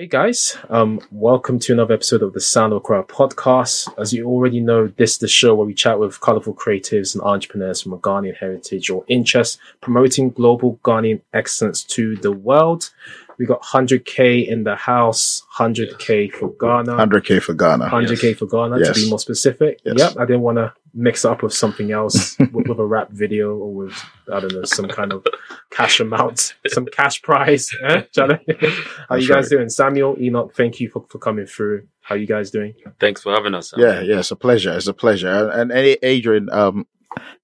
Hey guys, um, welcome to another episode of the Sound of Accra podcast. As you already know, this is the show where we chat with colorful creatives and entrepreneurs from a Ghanaian heritage or interest, promoting global Ghanaian excellence to the world. We got 100k in the house, 100k for Ghana, 100k for Ghana. 100k for Ghana to be more specific. Yes. Yep, I didn't want to mix up with something else with, with a rap video or with I don't know some kind of cash amount, some cash prize. Eh? Charlie? How That's you guys right. doing? Samuel, Enoch, thank you for, for coming through. How you guys doing? Thanks for having us. Yeah, yeah, it's a pleasure. It's a pleasure. And, and Adrian, um,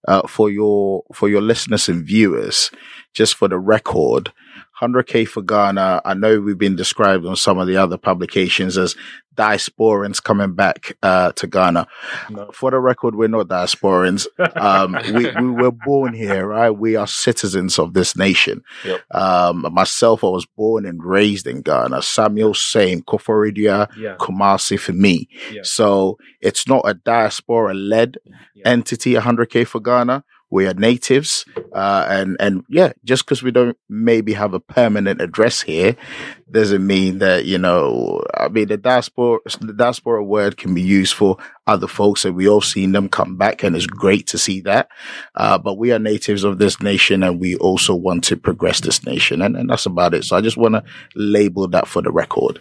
uh, for your for your listeners and viewers, just for the record, 100k for Ghana. I know we've been described on some of the other publications as diasporans coming back uh, to Ghana. No. For the record, we're not diasporans. Um, we, we were born here, right? We are citizens of this nation. Yep. Um, myself, I was born and raised in Ghana. Samuel, same. Koforidua, yeah, Kumasi for me. Yeah. So it's not a diaspora led Yeah. entity, 100K for Ghana. We are natives. Uh, and, and yeah, just because we don't maybe have a permanent address here doesn't mean that, you know, I mean, the diaspora, the diaspora word can be used for other folks and we all seen them come back and it's great to see that. Uh, but we are natives of this nation and we also want to progress this nation. And, and that's about it. So I just want to label that for the record.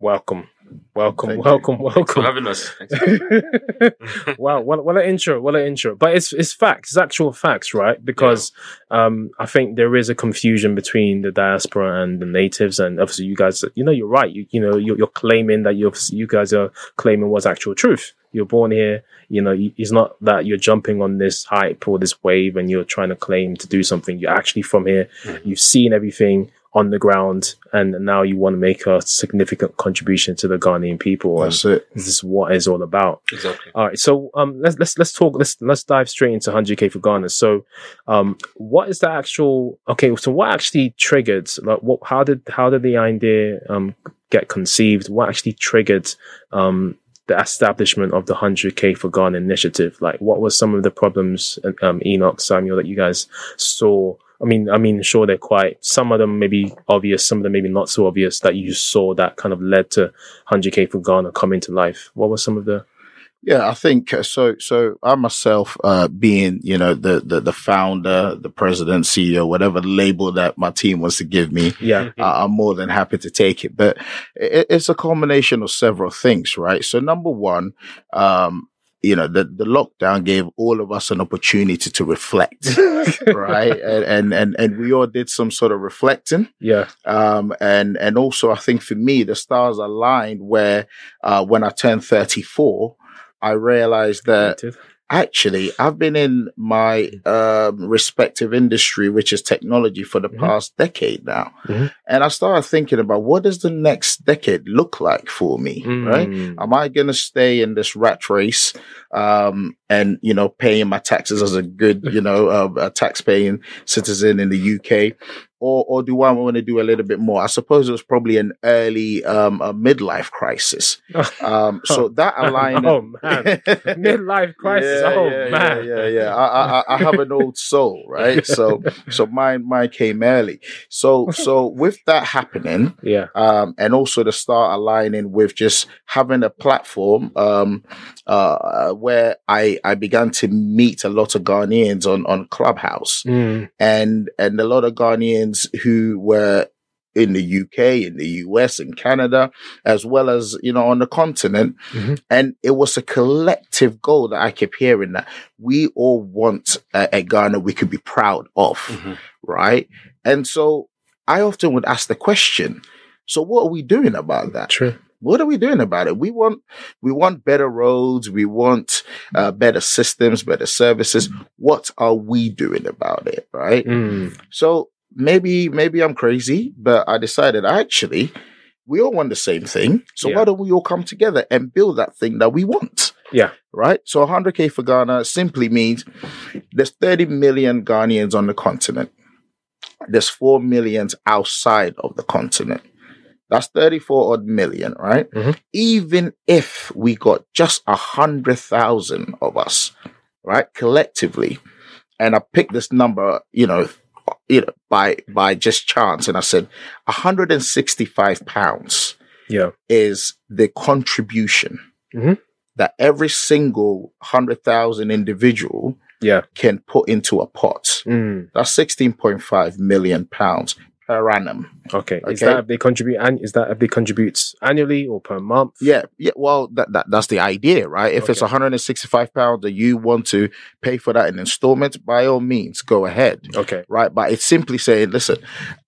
welcome, welcome, Thank you. welcome, Thanks welcome. for having us. Wow, what, what an intro, what an intro. But it's it's facts, it's actual facts, right? Because um, I think there is a confusion between the diaspora and the natives, and obviously you guys, you know, you're right. You you know, you're, you're claiming that you you guys are claiming was actual truth. You're born here. You know, you- it's not that you're jumping on this hype or this wave and you're trying to claim to do something. You're actually from here. Mhm. You've seen everything on the ground, and now you want to make a significant contribution to the Ghanaian people. That's it. this is what it's all about. exactly. All right, so um, let's let's let's talk. Let's let's dive straight into 100k for Ghana. So, um, what is the actual? Okay, so what actually triggered? Like, what? How did how did the idea um get conceived? What actually triggered um the establishment of the 100k for Ghana initiative? Like, what were some of the problems, um, Enoch, Samuel, that you guys saw? I mean, I mean, sure, they're quite. Some of them maybe obvious, some of them maybe not so obvious. That you saw that kind of led to 100k for Ghana coming to life. What were some of the Yeah, I think uh, so. So I myself, uh, being you know the, the the founder, the president, CEO, whatever label that my team wants to give me, yeah I- I'm more than happy to take it. But it, it's a combination of several things, right? So number one, um, you know, the the lockdown gave all of us an opportunity to reflect, right? And, and and and we all did some sort of reflecting. yeah Um, and, and also I think for me, the stars aligned where, uh, when I turned 34, I realized that. Actually I've been in my, um, respective industry, which is technology for the Mhm. past decade now. Mhm. And I started thinking about what does the next decade look like for me, right? Mm. Am I going to stay in this rat race, um, and, you know, paying my taxes as a good, you know, uh, a tax paying citizen in the UK? Or, or do I want to do a little bit more? I suppose it was probably an early, um, a midlife crisis. Um, so that alignment. oh man, midlife crisis. Yeah, oh yeah, man, Yeah, yeah, yeah. I, I, I have an old soul, right? So, so mine, mine came early. So, so with that happening, yeah, um, and also to start aligning with just having a platform um, uh, where I, I began to meet a lot of Ghanaians on, on Clubhouse Mm. and and a lot of Ghanaians who were in the UK, in the US, in Canada, as well as you know on the continent, Mhm. and it was a collective goal that I kept hearing that we all want a, a Ghana we could be proud of Mhm. right? And so I often would ask the question, so what are we doing about that? true. What are we doing about it? We want, we want better roads. We want uh, better systems, better services. What are we doing about it? Right. Mm. So maybe, maybe I'm crazy, but I decided actually we all want the same thing. So Yeah. why don't we all come together and build that thing that we want? Yeah. Right. So 100K for Ghana simply means there's 30 million Ghanaians on the continent. There's 4 million outside of the continent. That's 34 odd million, right? Mhm. Even if we got just a hundred thousand of us, right, collectively, and I picked this number, you know, you know, by by just chance, and I said 165 pounds Yeah. is the contribution Mhm. that every single hundred thousand individual Yeah. can put into a pot. Mm. That's sixteen point five million pounds per annum. Okay. Is that if they contribute? and is that if they contribute annually or per month? Yeah, yeah. Well, that, that that's the idea, right? If it's 165 pounds that you want to pay for that in installments, by all means, go ahead. Okay. right? But it's simply saying, listen,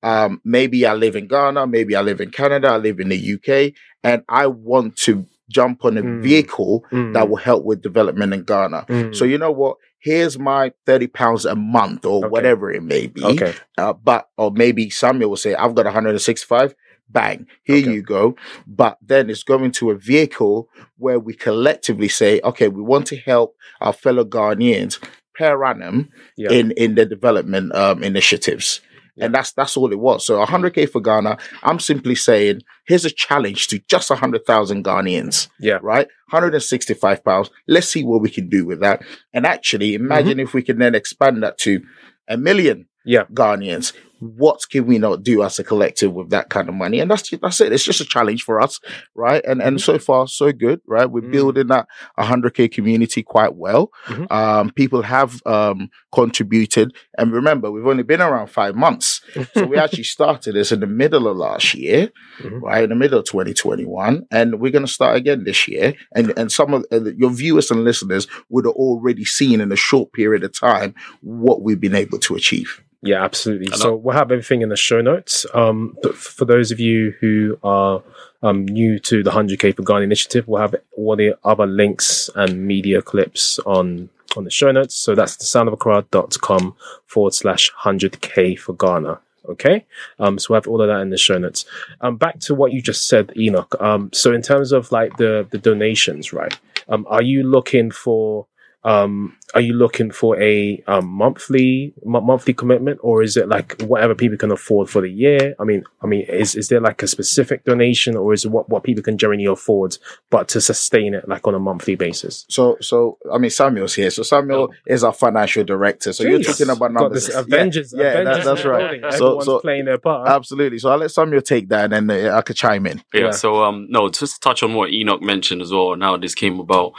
um, maybe I live in Ghana, maybe I live in Canada, I live in the UK, and I want to jump on a Mm. vehicle Mm. that will help with development in Ghana. Mm. So you know what? Here's my thirty pounds a month or Okay. whatever it may be. okay. Uh, but or maybe Samuel will say, I've got 165. Bang, here Okay. you go. But then it's going to a vehicle where we collectively say, okay, we want to help our fellow Ghanaians per annum Yeah. in in the development um, initiatives. And that's that's all it was. So 100k mm. for Ghana. I'm simply saying, here's a challenge to just 100,000 Ghanaians, Yeah. right? 165 pounds. Let's see what we can do with that. And actually, imagine mm-hmm. if we can then expand that to a million Yeah. Ghanaians. What can we not do as a collective with that kind of money? And that's that's it. It's just a challenge for us, right? And and so far so good, right? We're Mm. building that 100k community quite well. Mhm. Um, people have um contributed, and remember, we've only been around five months, so we actually started this in the middle of last year, Mhm. right in the middle of 2021, and we're going to start again this year. And and some of uh, your viewers and listeners would have already seen in a short period of time what we've been able to achieve. Yeah, absolutely. So we'll have everything in the show notes. Um, but for those of you who are um, new to the 100k for Ghana initiative, we'll have all the other links and media clips on on the show notes. So that's the soundofaccra.com forward slash 100k for Ghana. Okay. Um, so we have all of that in the show notes. Um, back to what you just said, Enoch. Um, so in terms of like the, the donations, right? Um, are you looking for, um, are you looking for a um, monthly mo- monthly commitment, or is it like whatever people can afford for the year? I mean, I mean, is is there like a specific donation, or is it what what people can generally afford, but to sustain it like on a monthly basis? So, so I mean, Samuel's here. So Samuel is our financial director. So you're talking about Got numbers. this Yeah, Avengers, yeah, that- that's right. building. So- Everyone's so- playing their part. Absolutely. So I'll let Samuel take that, and then uh, I could chime in. Yeah, Yeah. So um no, just to touch on what Enoch mentioned as well. and how this came about.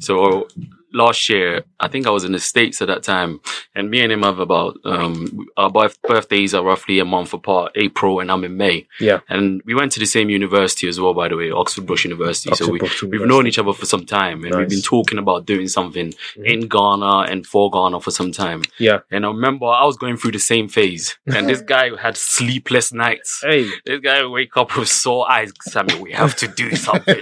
So last year, I think I was in the states at that time, and me and him have about um our birth- birthdays are roughly a month apart, April, and I'm in May. Yeah. And we went to the same university as well, by the way, Oxford Brookes University. so we Brookes we've University. known each other for some time, and we've been talking about doing something Mhm. in Ghana and for Ghana for some time. Yeah. And I remember I was going through the same phase, and this guy had sleepless nights. Hey, This guy would wake up with sore eyes. Samuel, we have to do something.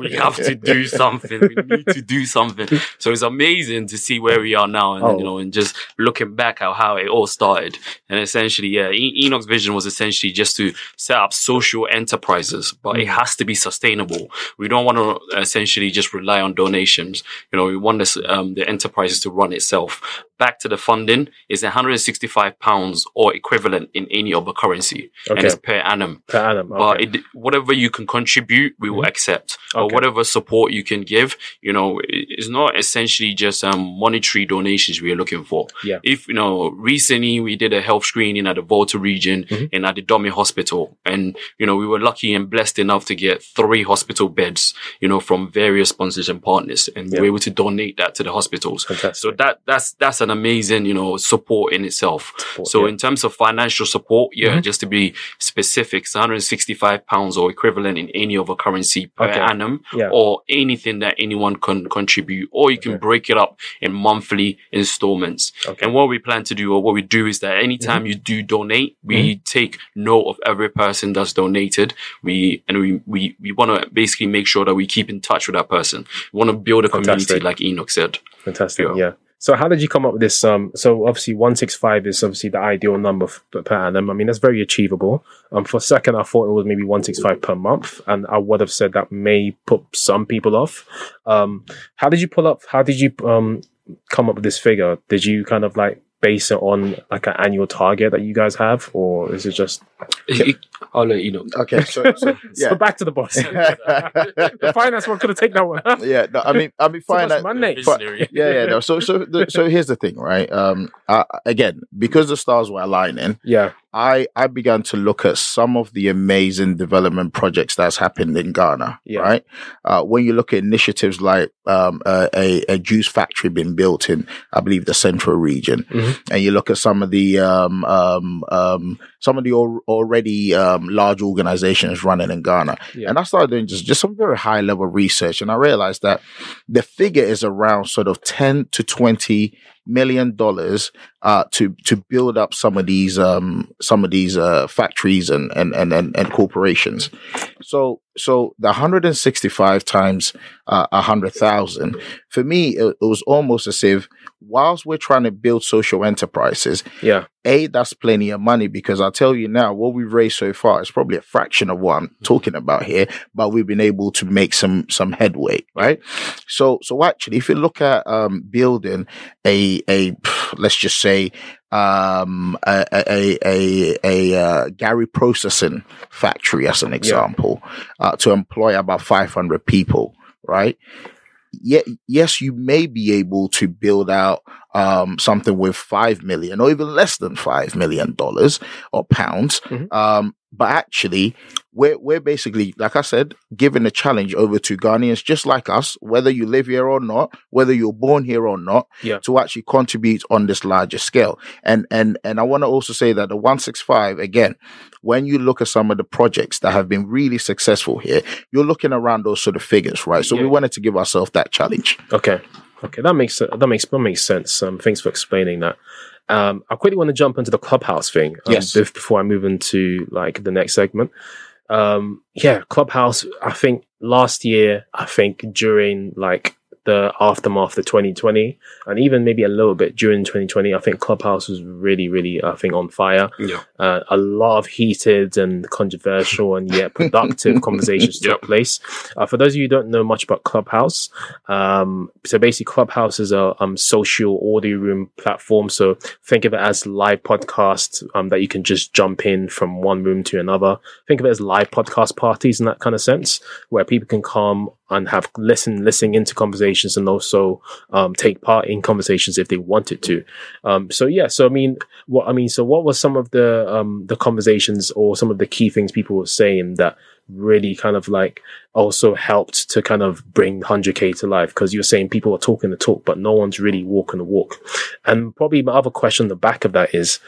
we have to do something. We need to do something. So it's amazing to see where we are now, and Oh. you know, and just looking back at how it all started. And essentially, yeah, e- Enoch's vision was essentially just to set up social enterprises, but it has to be sustainable. We don't want to essentially just rely on donations. You know, we want this, um, the enterprises to run itself. Back to the funding is 165 pounds or equivalent in any other currency, and it's per annum. per annum. But it, whatever you can contribute, we will accept. Or whatever support you can give, you know, it's not essentially just um, monetary donations we are looking for. Yeah. If, you know, recently we did a health screening at the Volta region Mhm. and at the Domi Hospital. And, you know, we were lucky and blessed enough to get three hospital beds, you know, from various sponsors and partners. And we were able to donate that to the hospitals. Fantastic. So that, that's, that's an amazing, you know, support in itself. Support, So yeah. in terms of financial support, yeah, Mhm. just to be specific, it's 165 pounds or equivalent in any other currency per Okay. annum, Yeah. or anything that anyone can contribute, or you can Okay. break it up in monthly installments. Okay. And what we plan to do, or what we do, is that anytime you do donate, we take note of every person that's donated. We and we we we want to basically make sure that we keep in touch with that person. We want to build a community, like Enoch said. Fantastic. Yeah. Yeah. So how did you come up with this? Um, so obviously one six five is obviously the ideal number f- per annum. I mean that's very achievable. Um, for a second I thought it was maybe one six five per month, and I would have said that may put some people off. Um, how did you pull up? How did you um come up with this figure? Did you kind of like base it on like an annual target that you guys have, or is it just I'll let you know. Okay, so, so yeah. so back to the boss? the finance one could have taken that one. yeah, no, I mean, I mean, finance fine. much money. Visionary. yeah, yeah. No. So, so, the, so here's the thing, right? Um, uh, again, because the stars were aligning, Yeah. I I began to look at some of the amazing development projects that's happened in Ghana. Yeah. Right. Uh, when you look at initiatives like um, uh, a a juice factory being built in, I believe, the central region, Mhm. and you look at some of the um, um, um, some of the al- already um, large organizations running in Ghana, Yeah. and I started doing just just some very high level research, and I realized that the figure is around sort of ten to twenty million dollars uh, to to build up some of these um, some of these uh, factories and and, and and and corporations. So so the 165 times uh, a hundred thousand for me it, it was almost as if whilst we're trying to build social enterprises, Yeah. a that's plenty of money because I'll tell you now what we've raised so far is probably a fraction of what I'm talking about here, but we've been able to make some some headway, right? So so actually, if you look at um, building a a let's just say um, a a a, a uh, gari processing factory as an example uh, to employ about 500 people, right? Yet, yes, you may be able to build out um, something with five million or even less than five million dollars or pounds. Mhm. Um, but actually, we're we're basically, like I said, giving a challenge over to Ghanaians just like us, whether you live here or not, whether you're born here or not, Yeah. to actually contribute on this larger scale. And and and I want to also say that the 165 again, when you look at some of the projects that have been really successful here, you're looking around those sort of figures, right? So we wanted to give ourselves that challenge. Okay. Okay, that makes that makes that makes sense. Um, thanks for explaining that. Um, I quickly want to jump into the clubhouse thing. Um, Yes. Before I move into like the next segment. Um, yeah, clubhouse. I think last year, I think during like the aftermath of 2020, and even maybe a little bit during 2020, I think clubhouse was really, really, I think on fire. Yeah. Uh, a lot of heated and controversial and yet productive conversations took Yep. place. Uh, for those of you who don't know much about Clubhouse, um, so basically Clubhouse is a um, social audio room platform. So think of it as live podcast um, that you can just jump in from one room to another. Think of it as live podcast parties in that kind of sense, where people can come and have listen, listening into conversations and also um, take part in conversations if they wanted to. Um, so yeah, so I mean, what I mean, so what was some of the um, the conversations or some of the key things people were saying that really kind of like also helped to kind of bring 100k to life because you're saying people are talking the talk, but no one's really walking the walk. And probably my other question on the back of that is,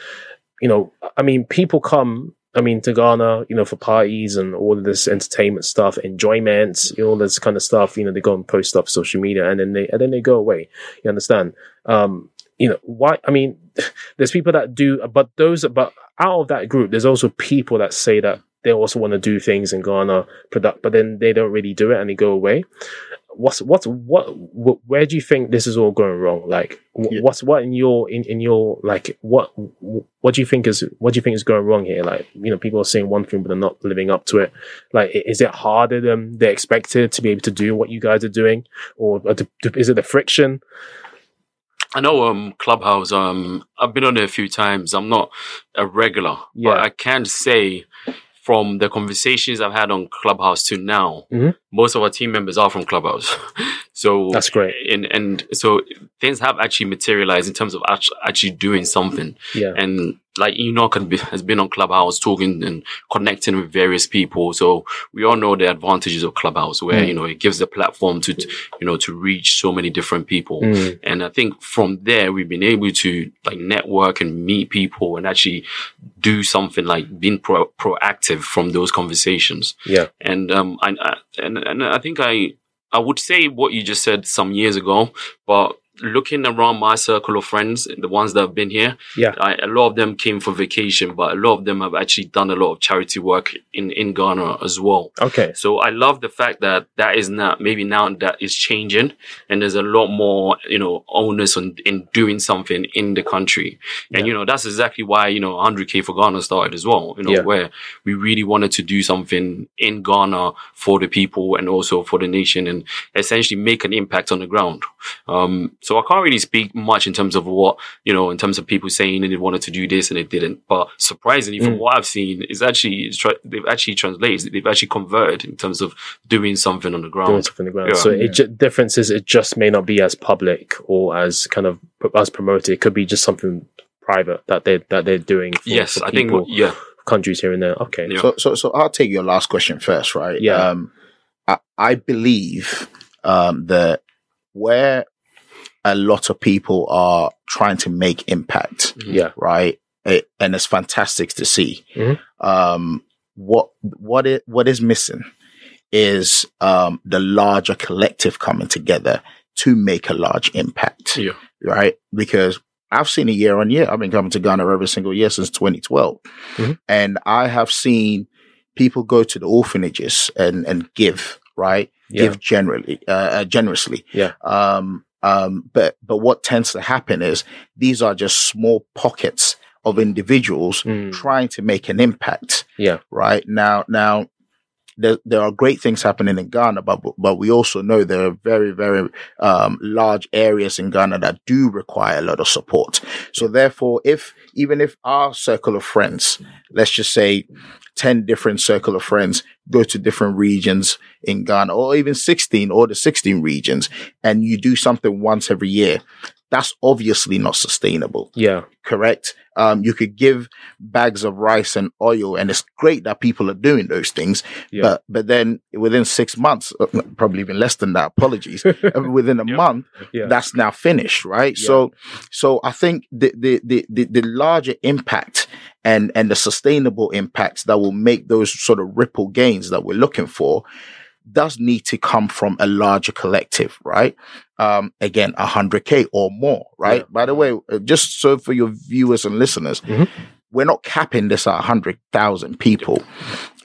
you know, I mean, people come. I mean, to Ghana, you know, for parties and all of this entertainment stuff, enjoyment, you know, all this kind of stuff. You know, they go and post stuff social media, and then they and then they go away. You understand? Um, you know, why? I mean, there's people that do, but those, but out of that group, there's also people that say that they also want to do things in Ghana, product, but then they don't really do it and they go away. What's what's what? wh- Where do you think this is all going wrong? Like, wh- Yeah. what's what in your in, in your like what what do you think is what do you think is going wrong here? Like, you know, people are saying one thing but they're not living up to it. Like, is it harder than they expected to be able to do what you guys are doing, or, or to- to- is it the friction? I know um Clubhouse. Um, I've been on it a few times. I'm not a regular, Yeah. but I can say from the conversations I've had on Clubhouse to now, Mhm. most of our team members are from Clubhouse. so That's great. And and so things have actually materialized in terms of actually doing something. Yeah, And like Enoch had be- has been on Clubhouse talking and connecting with various people. So we all know the advantages of Clubhouse, where Mm. you know it gives the platform to to, you know to reach so many different people. Mm, And I think from there, we've been able to like network and meet people and actually do something like being pro- proactive from those conversations. yeah, And, um, I, I, and, and I think I, I would say what you just said some years ago, but looking around my circle of friends, the ones that have been here, Yeah. I, a lot of them came for vacation, but a lot of them have actually done a lot of charity work in, in Ghana as well. okay, So I love the fact that that is now maybe now that is changing, and there's a lot more you know onus on in doing something in the country, and Yeah. you know that's exactly why you know 100k for Ghana started as well. You know Yeah. where we really wanted to do something in Ghana for the people and also for the nation, and essentially make an impact on the ground. Um, so I can't really speak much in terms of what you know in terms of people saying and they wanted to do this and they didn't. But surprisingly, from Mm. what I've seen, is actually it's tra- they've actually translated, they've actually converted in terms of doing something on the ground. doing ground. stuff on the ground. Yeah. so it ju- difference is it just may not be as public or as kind of as promoted. It could be just something private that they that they're doing. For, yes, for I think yeah, countries here and there. Okay, Yeah. So, so, so I'll take your last question first, right? Yeah. Um, I, I believe, um, that where a lot of people are trying to make impact, yeah, right? It, and it's fantastic to see. Mhm. Um, what, what it, what is missing is, um, the larger collective coming together to make a large impact. Yeah. Right. Because I've seen it year on year. I've been coming to Ghana every single year since 2012. Mhm. And I have seen people go to the orphanages and, and give, right? yeah, Give generally, uh, uh, generously. Yeah. Um, um, but, but what tends to happen is these are just small pockets of individuals Mm, trying to make an impact. Yeah. Right now, now there, there are great things happening in Ghana, but, but we also know there are very, very, um, large areas in Ghana that do require a lot of support. So therefore, if, even if our circle of friends, let's just say 10 different circle of friends go to different regions in Ghana or even 16 or the 16 regions and you do something once every year, that's obviously not sustainable yeah, correct? Um, you could give bags of rice and oil, and it's great that people are doing those things. Yeah. But but then within six months, uh, probably even less than that. Apologies. uh, within a Yeah. month, yeah, that's now finished, right? So so I think the, the the the the larger impact and and the sustainable impacts that will make those sort of ripple gains that we're looking for does need to come from a larger collective, right? Um, again, a hundred K or more, right? Yeah. By the way, uh, just so for your viewers and listeners, Mhm. We're not capping this at a hundred thousand people.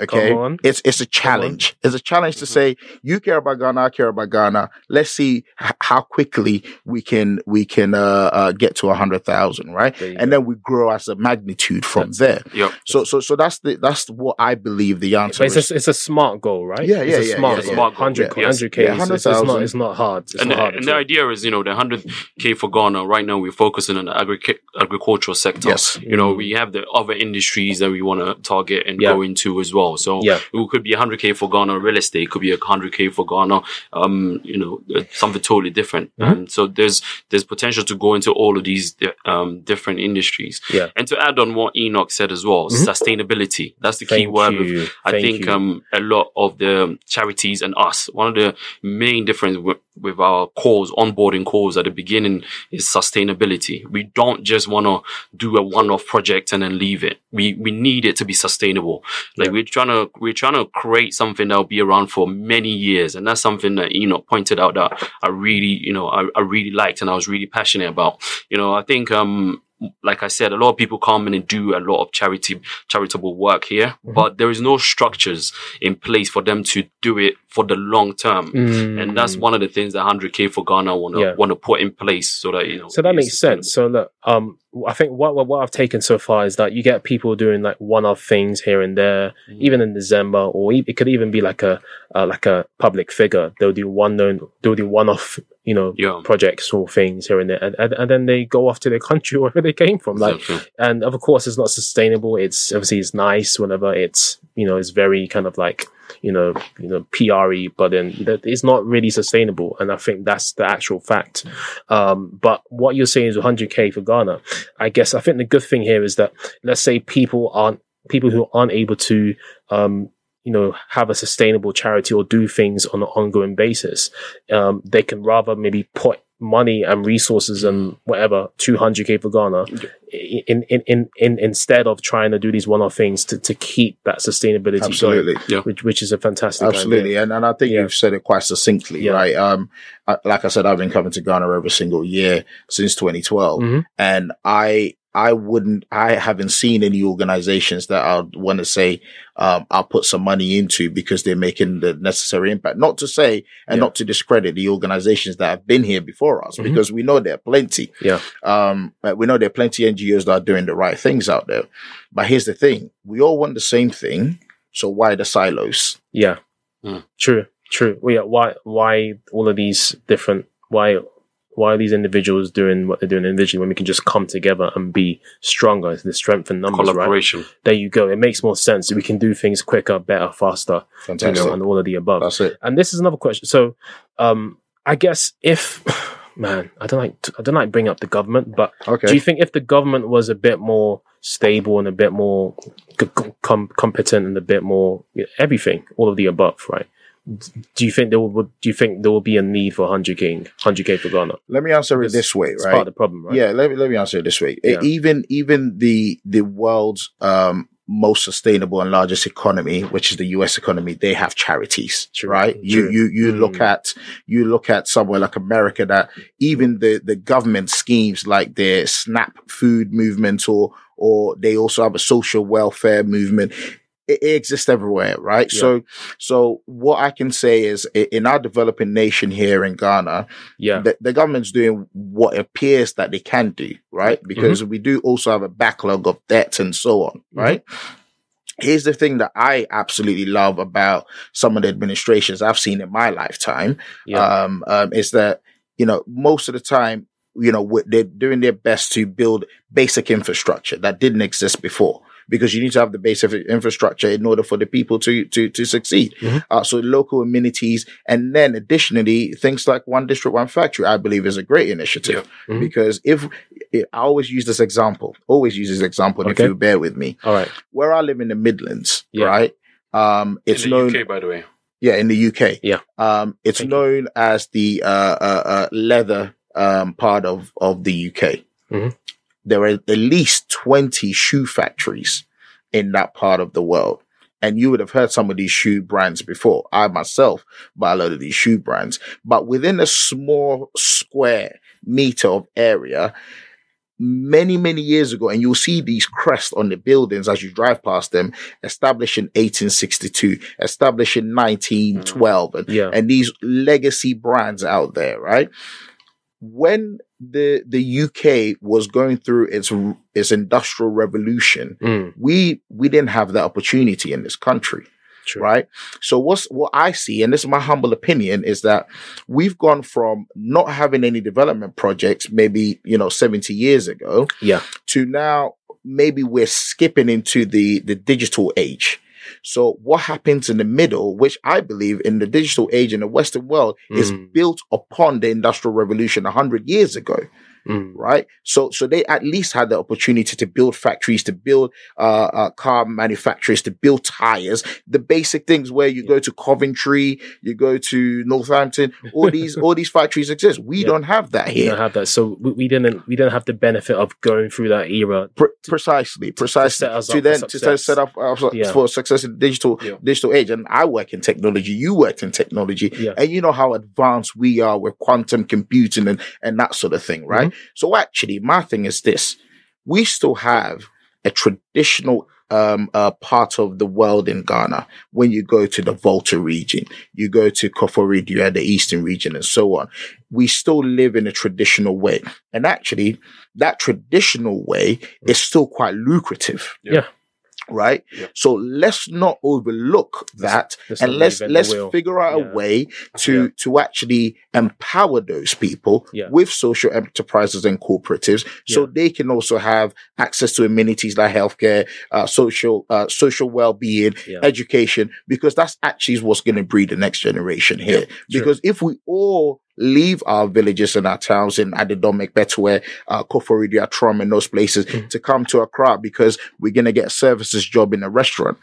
Okay. Come on. Mm-hmm. It's, it's a challenge. It's a challenge to Mhm. say, you care about Ghana, I care about Ghana. Let's see h- how quickly we can, we can, uh, uh get to a hundred thousand, right? And go. then we grow as a magnitude from That's there. yeah. So, so, so that's the, that's what I believe the answer But it's is. a, it's a smart goal, right? Yeah, yeah, it's a yeah, smart yeah, goal. smart goal. 100, Yeah, yes. 100k. Yeah, is- it's, it's not. 100,000. It's not hard. It's and, not the, hard. and the idea is, you know, the 100k for Ghana. Right now, we're focusing on the agric- agricultural sector. Yes. You know, we have the other industries that we want to target and Yeah. go into as well. So Yeah. it could be 100k for Ghana real estate, could be 100k for Ghana, um, you know, uh, something totally different. Mhm. And so there's there's potential to go into all of these um, different industries. Yeah. And to add on what Enoch said as well, Mhm. sustainability. That's the key word with. I Thank think um, a lot of the charities and us, one of the main difference with, our calls, onboarding calls at the beginning is sustainability. We don't just want to do a one-off project and then leave it. We we need it to be sustainable. Like Yeah. we're trying to we're trying to create something that will be around for many years, and that's something that you know pointed out that I really you know I, I really liked and I was really passionate about. You know, I think um like I said, a lot of people come in and do a lot of charity charitable work here, Mhm. but there is no structures in place for them to do it for the long term. And that's Mm. one of the things that 100k for Ghana want to Yeah. want to put in place so that you know. So that makes sense. So look, um, I think what, what what I've taken so far is that you get people doing like one-off things here and there, Mhm. even in December, or it could even be like a uh, like a public figure. They'll do one known, they'll do one-off, you know, Yeah. projects or things here and there, and, and, and then they go off to their country wherever they came from. Like, Exactly. and of course, it's not sustainable. It's obviously it's nice whenever it's you know it's very kind of like you know you know PRE, but then it's not really sustainable. And I think that's the actual fact. Um, but what you're saying is 100k for Ghana. I guess I think the good thing here is that let's say people aren't people who aren't able to um, you know have a sustainable charity or do things on an ongoing basis um, they can rather maybe put money and resources and whatever 200k for ghana in, in, in, in instead of trying to do these one-off things to, to keep that sustainability Absolutely. going which, which is a fantastic Absolutely. idea. And, and I think Yeah. you've said it quite succinctly, Yeah. right? Um, I, like I said, I've been coming to Ghana every single year since 2012 Mhm. and I, I wouldn't, I haven't seen any organizations that I want to say, um, I'll put some money into because they're making the necessary impact. Not to say and Yeah. not to discredit the organizations that have been here before us Mhm. because we know there are plenty. Yeah. Um, but we know there are plenty of NGOs that are doing the right things out there. But here's the thing. We all want the same thing. So why the silos? yeah Mm. true true well, yeah, why why all of these different why why are these individuals doing what they're doing individually when we can just come together and be stronger the strength in numbers right there you go it makes more sense we can do things quicker better faster you know, and all of the above That's it. And this is another question. So, um, I guess if man, I don't like I don't like bring up the government, but Okay. do you think if the government was a bit more stable and a bit more c- com- competent and a bit more everything, all of the above, right? Do you think there will do you think there will be a need for 100k 100k for Ghana? Let me answer it this way, It's right? part of the problem, right? Yeah, let me let me answer it this way. Yeah. Even even the the world's um most sustainable and largest economy, which is the US economy, they have charities, True, right? You true. you you look Mm. at you look at somewhere like America that even the the government schemes like their SNAP food movement or or they also have a social welfare movement. It, it exists everywhere, right? Yeah. So so what I can say is in our developing nation here in Ghana, Yeah. the, the government's doing what appears that they can do, right? Mm-hmm. Because we do also have a backlog of debt and so on, Mm-hmm. right? Here's the thing that I absolutely love about some of the administrations I've seen in my lifetime, Yeah. um, um, is that, you know, most of the time, you know, they're doing their best to build basic infrastructure that didn't exist before. Because you need to have the basic infrastructure in order for the people to to to succeed. Mhm. Uh, so local amenities, and then additionally things like one district, one factory, I believe is a great initiative. Yeah. Mhm. Because if I always use this example, always use this example, Okay. if you bear with me, All right. where I live in the Midlands, Yeah. right? Um, it's in the known, UK, by the way. yeah, in the UK. Yeah. Um, it's Thank you. known as the uh, uh, uh, leather um, part of of the UK. Mhm. There are at least twenty shoe factories in that part of the world. And you would have heard some of these shoe brands before. I myself buy a lot of these shoe brands, but within a small square meter of area, many, many years ago, and you'll see these crests on the buildings as you drive past them, established in 1862, established in 1912, and, mm. Yeah. and these legacy brands out there, right? When the the UK was going through its its industrial revolution, Mm, we we didn't have that opportunity in this country true. right? So what's what I see, and this is my humble opinion, is that we've gone from not having any development projects, maybe you know, 70 years ago, Yeah. to now maybe we're skipping into the the digital age. So what happens in the middle, which I believe in the digital age in the Western world, is Mm. built upon the industrial revolution hundred years ago Mm, right? So, so they at least had the opportunity to build factories, to build uh, uh, car manufacturers, to build tires, the basic things where you go to Coventry, you go to Northampton, all these all these factories exist. We Yeah. don't have that we here. don't have that, so we, we didn't we didn't have the benefit of going through that era. Pre- precisely, precisely. us To, up then to set up uh, for- Yeah. for success in the digital Yeah. digital age. And I work in technology. You work in technology, Yeah. and you know how advanced we are with quantum computing and and that sort of thing, right? Mm-hmm. So actually, my thing is this: we still have a traditional um, uh, part of the world in Ghana. When you go to the Volta region, you go to Koforidua, the eastern region, and so on. We still live in a traditional way, and actually, that traditional way is still quite lucrative. Yeah. Right. Yeah. So let's not overlook that, and let's let's figure out Yeah. a way to Yeah. to actually empower those people Yeah. with social enterprises and cooperatives so they can also have access to amenities like healthcare uh, social uh, social well-being Yeah. education because that's actually what's going to breed the next generation here True. because if we all leave our villages and our towns in Adedomek, Betwe, uh, Koforidua, Trom, and those places Mhm. to come to Accra because we're going to get a services job in a restaurant.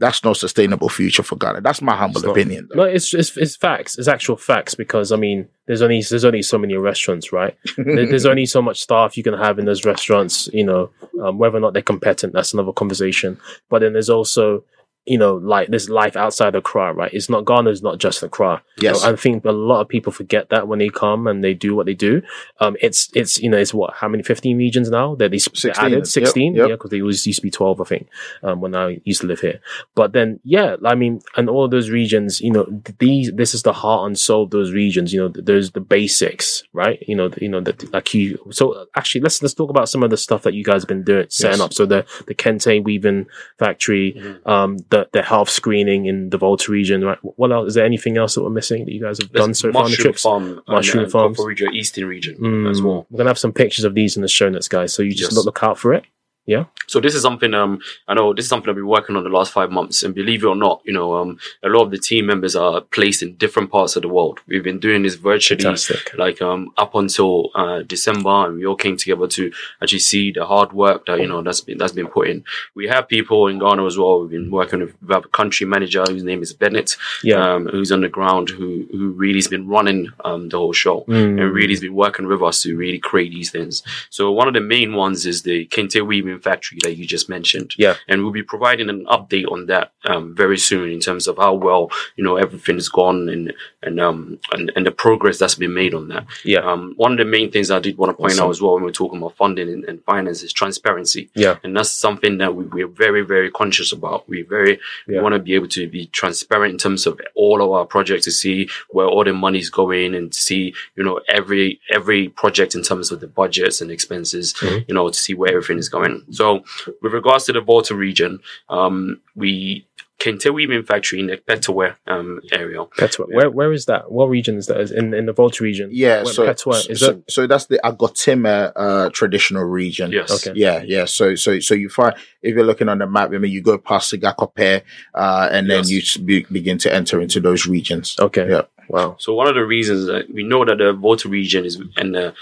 That's not sustainable future for Ghana. That's my humble It's opinion. No, it's it's it's facts. It's actual facts because I mean, there's only there's only so many restaurants, right? There's only so much staff you can have in those restaurants. You know, um, whether or not they're competent, that's another conversation. But then there's also you know, like there's life outside the Accra, right? It's not Ghana's not just Accra. Yes. I think a lot of people forget that when they come and they do what they do. Um, it's it's you know it's what how many fifteen regions now that they, they 16, added sixteen, yep. yeah, because they always used to be twelve, I think, um, when I used to live here. But then yeah, I mean, and all those regions, you know, these this is the heart and soul of those regions. You know, th- there's the basics, right? You know, you know that like you. So actually, let's let's talk about some of the stuff that you guys have been doing, setting Yes. up. So the the Kente weaving factory, Mhm. um, the the health screening in the Volta region, right? What else? Is there anything else that we're missing that you guys have done There's so far on the mushroom trips? farm, Mushroom and, farms. uh, Region, Eastern region Mm, as well. We're gonna have some pictures of these in the show notes, guys. So you just Yes. look, look out for it. Yeah. So this is something um I know this is something I've been working on the last five months, and believe it or not, you know um a lot of the team members are placed in different parts of the world. We've been doing this virtually, Fantastic. like um up until uh, December, and we all came together to actually see the hard work that you know that's been that's been put in. We have people in Ghana as well. We've been working with, we have a country manager whose name is Bennett, Yeah. um, who's on the ground, who who really has been running um the whole show Mm. and really has been working with us to really create these things. So one of the main ones is the Kente Weaving Factory that you just mentioned. Yeah. And we'll be providing an update on that um, very soon in terms of how well, you know, everything's gone and and um and, and the progress that's been made on that. Yeah. Um one of the main things I did want to point Awesome. out as well when we're talking about funding and, and finance is transparency. Yeah. And that's something that we, we're very, very conscious about. We very we Yeah. want to be able to be transparent in terms of all of our projects to see where all the money's going and see, you know, every every project in terms of the budgets and expenses, Mhm. you know, to see where everything is going. So with regards to the Volta region, um, we Kente Weaving Factory in the Kpetoe um area. Kpetoe. Yeah. Where where is that? What region is that? Is in in the Volta region? Yeah, Where so Kpetoe, is so, that so that's the Agotime uh, traditional region. Yes. Okay. Yeah, yeah. So, so, so you find if you're looking on the map, I mean, you go past Sogakope, uh, and then Yes. you be, begin to enter into those regions. okay? Yeah. Wow. So one of the reasons that we know that the Volta region is, and uh,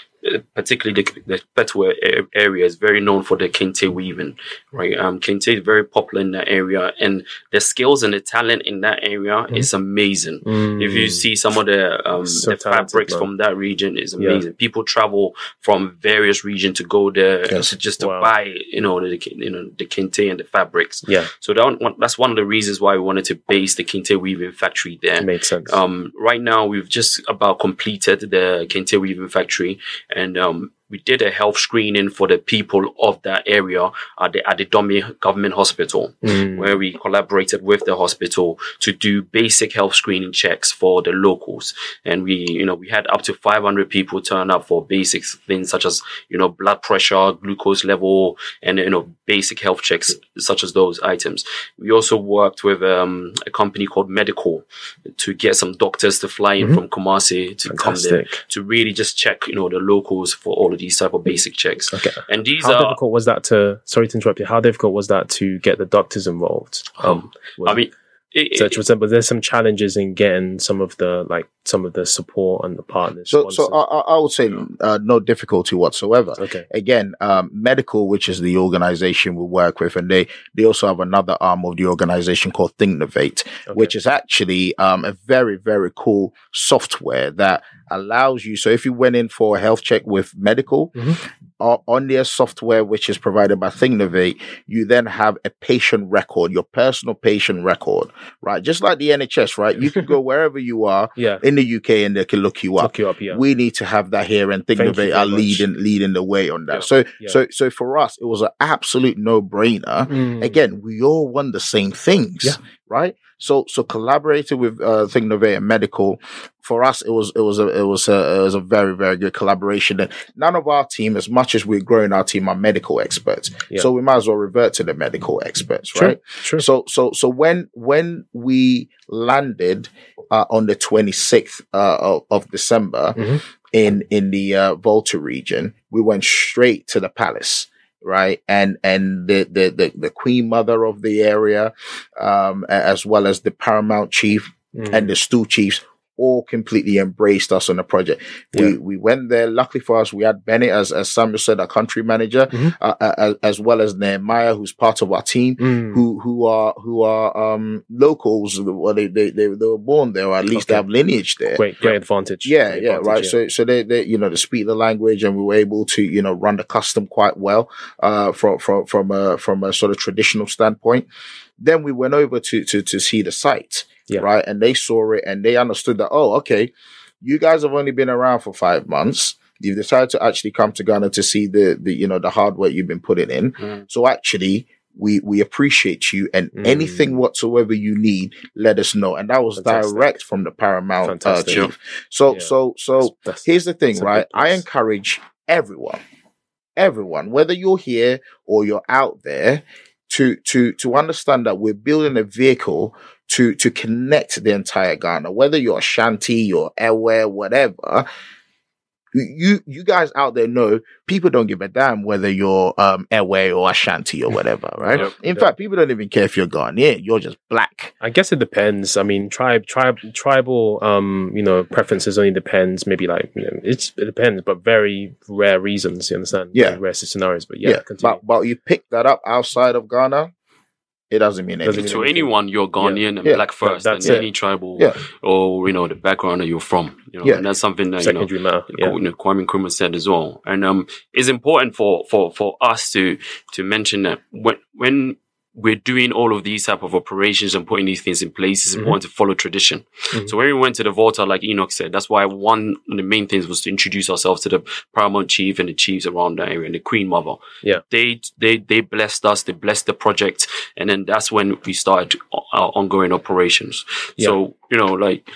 particularly the, the Kpetoe area is very known for the kente weaving, right? Um, kente is very popular in that area, and the skills and the talent in that area Mhm. is amazing. Mm. If you see some of the um, So the talented, fabrics man. from that region, is Yeah. amazing. People travel from various regions to go there Yes. to just to Wow. buy, you know, the you know the kente and the fabrics. yeah, So that one, that's one of the reasons why we wanted to base the kente weaving factory there. made sense. Um, right now, we've just about completed the Kente Weaving factory, and um, we did a health screening for the people of that area at the at the Domi Government Hospital, Mm. where we collaborated with the hospital to do basic health screening checks for the locals, and we you know we had up to 500 people turn up for basic things such as you know blood pressure, glucose level, and you know basic health checks such as those items. We also worked with um, a company called Medical to get some doctors to fly in Mhm. from Kumasi to come there to really just check, you know, the locals for all of these type of basic checks. Okay. And these How are, difficult was that to? Sorry to interrupt you. How difficult was that to get the doctors involved? Um, was- I mean, it, so, it- was there, was there some challenges in getting some of the like some of the support and the partners? So, so sponsors? I, I I would say uh, no difficulty whatsoever. okay. Again, um, medical, which is the organization we work with, and they they also have another arm of the organization called ThinkNovate, okay. which is actually um, a very very cool software that allows you. So if you went in for a health check with medical, Mhm. uh, on their software, which is provided by ThinkNovate, you then have a patient record, your personal patient record, right? Just like the NHS, right? You can go wherever you are yeah. in the UK and they can look you up. Look you up. Yeah. We need to have that here and ThinkNovate are much. leading leading the way on that. Yeah. So so so for us, it was an absolute no brainer. Mm. Again, we all want the same things. Right? So so collaborating with uh, ThinkNovate and Medical for us, it was it was a it was a it was a very very good collaboration. And none of our team, as much as we're growing our team, are medical experts. Yeah. So we might as well revert to the medical experts, right? True. So so so when when we landed uh, on the 26th uh, of, of December Mhm. in in the uh, Volta region, we went straight to the palace. Right, and and the, the the the queen mother of the area, um, as well as the paramount chief Mm. and the stew chiefs, all completely embraced us on the project. We Yeah. we went there. Luckily for us, we had Bennett as as Samuel said, our country manager, Mhm. uh, uh, as, as well as Nehemiah, who's part of our team Mm. who who are who are um locals well they they they, they were born there or at least they Okay. have lineage there great, great advantage. yeah Great yeah advantage, right so so they they you know they speak the language and we were able to you know run the custom quite well uh from from from a from a sort of traditional standpoint then we went over to to to see the site Yeah. right and they saw it and they understood that oh okay you guys have only been around for five months you've decided to actually come to Ghana to see the the you know the hard work you've been putting in Mm. so actually, we we appreciate you, and Mm. anything whatsoever you need, let us know. And that was Fantastic. direct from the Paramount uh, chief. So Yeah. so so That's- that's- here's the thing, right? I encourage everyone, everyone, whether you're here or you're out there, to to to understand that we're building a vehicle to to connect the entire Ghana, whether you're Ashanti, you're Ewe, whatever. you you guys out there know people don't give a damn whether you're um Ewe or Ashanti or whatever, right? Yep. In Yep. fact, people don't even care if you're Ghanaian. You're just black. I guess it depends. I mean, tribe, tribe, tribal, um, you know, preferences only depends. Maybe like you know, it's it depends, but very rare reasons. You understand? Yeah. Very rare scenarios. But yeah, continue. but but you pick that up outside of Ghana, it doesn't mean anything. to anyone, you're Ghanaian and Yeah. black first, that's and it. any tribal Yeah. or you know the background that you're from. You know, Yeah. and that's something that you know secondary matter. Yeah. you know, Kwame Nkrumah said as well. And um, it's important for, for, for us to to mention that when when we're doing all of these type of operations and putting these things in place, it's Mhm. important to follow tradition. Mhm. So when we went to the Volta, like Enoch said, that's why one of the main things was to introduce ourselves to the paramount chief and the chiefs around the area and the Queen Mother. Yeah. They they they blessed us, they blessed the project, and then that's when we started our ongoing operations. So, you know, like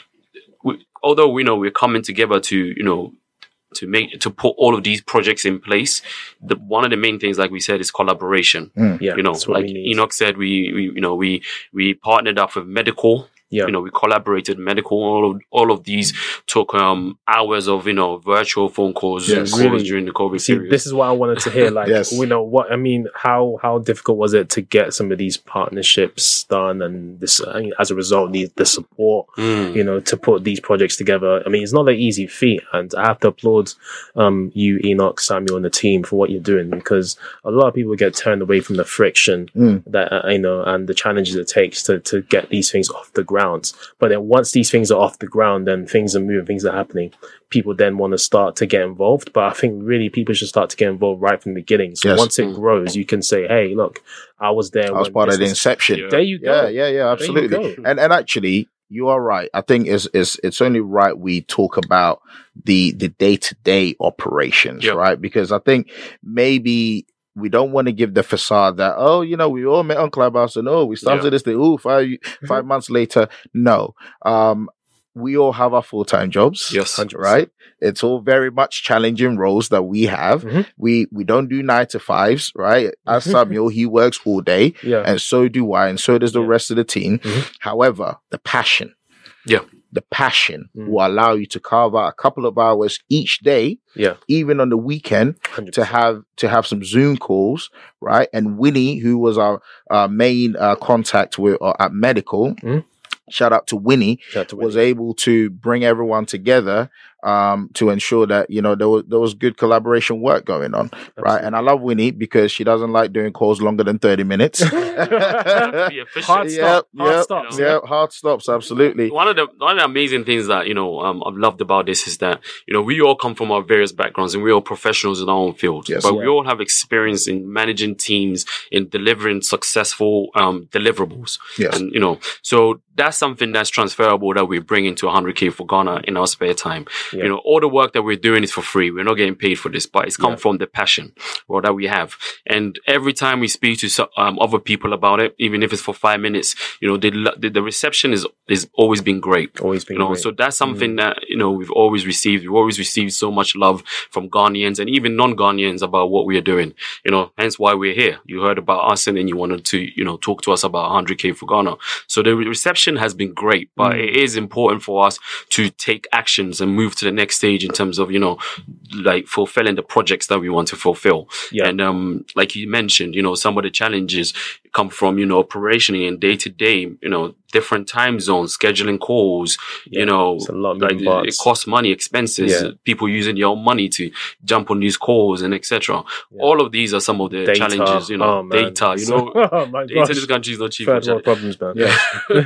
we, although we know we're coming together to, you know, to make to put all of these projects in place. The one of the main things, like we said, is collaboration. Mm. Yeah. You know, like we. Enoch said, we, we you know we we partnered up with medical. Yeah. You know, we collaborated medical. All of all of these took um hours of you know virtual phone calls, Yes. calls Really. during the COVID See, period. this is what I wanted to hear. Like, Yes. we know what I mean. How how difficult was it to get some of these partnerships done, and this I mean, as a result, the the support, Mm. you know, to put these projects together. I mean, it's not an easy feat, and I have to applaud um, you, Enoch, Samuel, and the team for what you're doing because a lot of people get turned away from the friction Mm. that uh, you know and the challenges it takes to to get these things off the ground. But then once these things are off the ground, then things are moving, things are happening. People then want to start to get involved. But I think really people should start to get involved right from the beginning. So Yes. once it mm. grows, you can say, "Hey, look, I was there." I was when part of the inception. Yeah. There you go. Yeah, yeah, yeah, absolutely. And and actually, you are right. I think it's it's it's only right we talk about the the day to day operations, Yep. right? Because I think maybe we don't want to give the facade that oh, you know, we all met on Clubhouse and oh, we started Yeah. this thing. Oh, five five months later, no. Um, we all have our full time jobs. Yes. 100%. Right. It's all very much challenging roles that we have. Mhm. We we don't do nine to fives, right? As Samuel, he works all day Yeah. and so do I, and so does the Yeah. rest of the team. Mhm. However, the passion, Yeah. The passion Mm. will allow you to carve out a couple of hours each day, Yeah. even on the weekend, 100%. to have to have some Zoom calls, right? And Winnie, who was our, our main uh, contact with uh, at medical. Mhm. Shout out to Winnie, out to was Winnie. able to bring everyone together um, to ensure that you know there was there was good collaboration work going on, right? And I love Winnie because she doesn't like doing calls longer than thirty minutes. Be efficient. Hard stop. Hard yep, stops. Yep, hard stops, absolutely. One of the one of the amazing things that you know um, I've loved about this is that you know we all come from our various backgrounds and we're all professionals in our own field, Yes. but Yeah. we all have experience in managing teams in delivering successful um, deliverables. Yes. And you know, so that's something that's transferable that we bring into 100k for Ghana in our spare time. Yeah. You know, all the work that we're doing is for free. We're not getting paid for this, but it's come Yeah. from the passion well, that we have. And every time we speak to um, other people about it, even if it's for five minutes, you know, the the, the reception is is always been great. Always been You know, great. so that's something that you know we've always received. We've always received so much love from Ghanaians and even non-Ghanaians about what we are doing. You know, hence why we're here. You heard about us and then you wanted to you know talk to us about 100k for Ghana. So the reception has been great, but Mm. it is important for us to take actions and move to the next stage in terms of you know like fulfilling the projects that we want to fulfill. Yeah. And um, like you mentioned, you know, some of the challenges come from, you know, operationally and day to day, you know, different time zones, scheduling calls, Yeah. you know, It's a lot of like it, costs money, expenses, Yeah. people using your money to jump on these calls and etc. Yeah. All of these are some of the Data. challenges, you know, Oh, data, you So- know, oh my data in gosh. this country is not cheap. Problems, man. Yeah.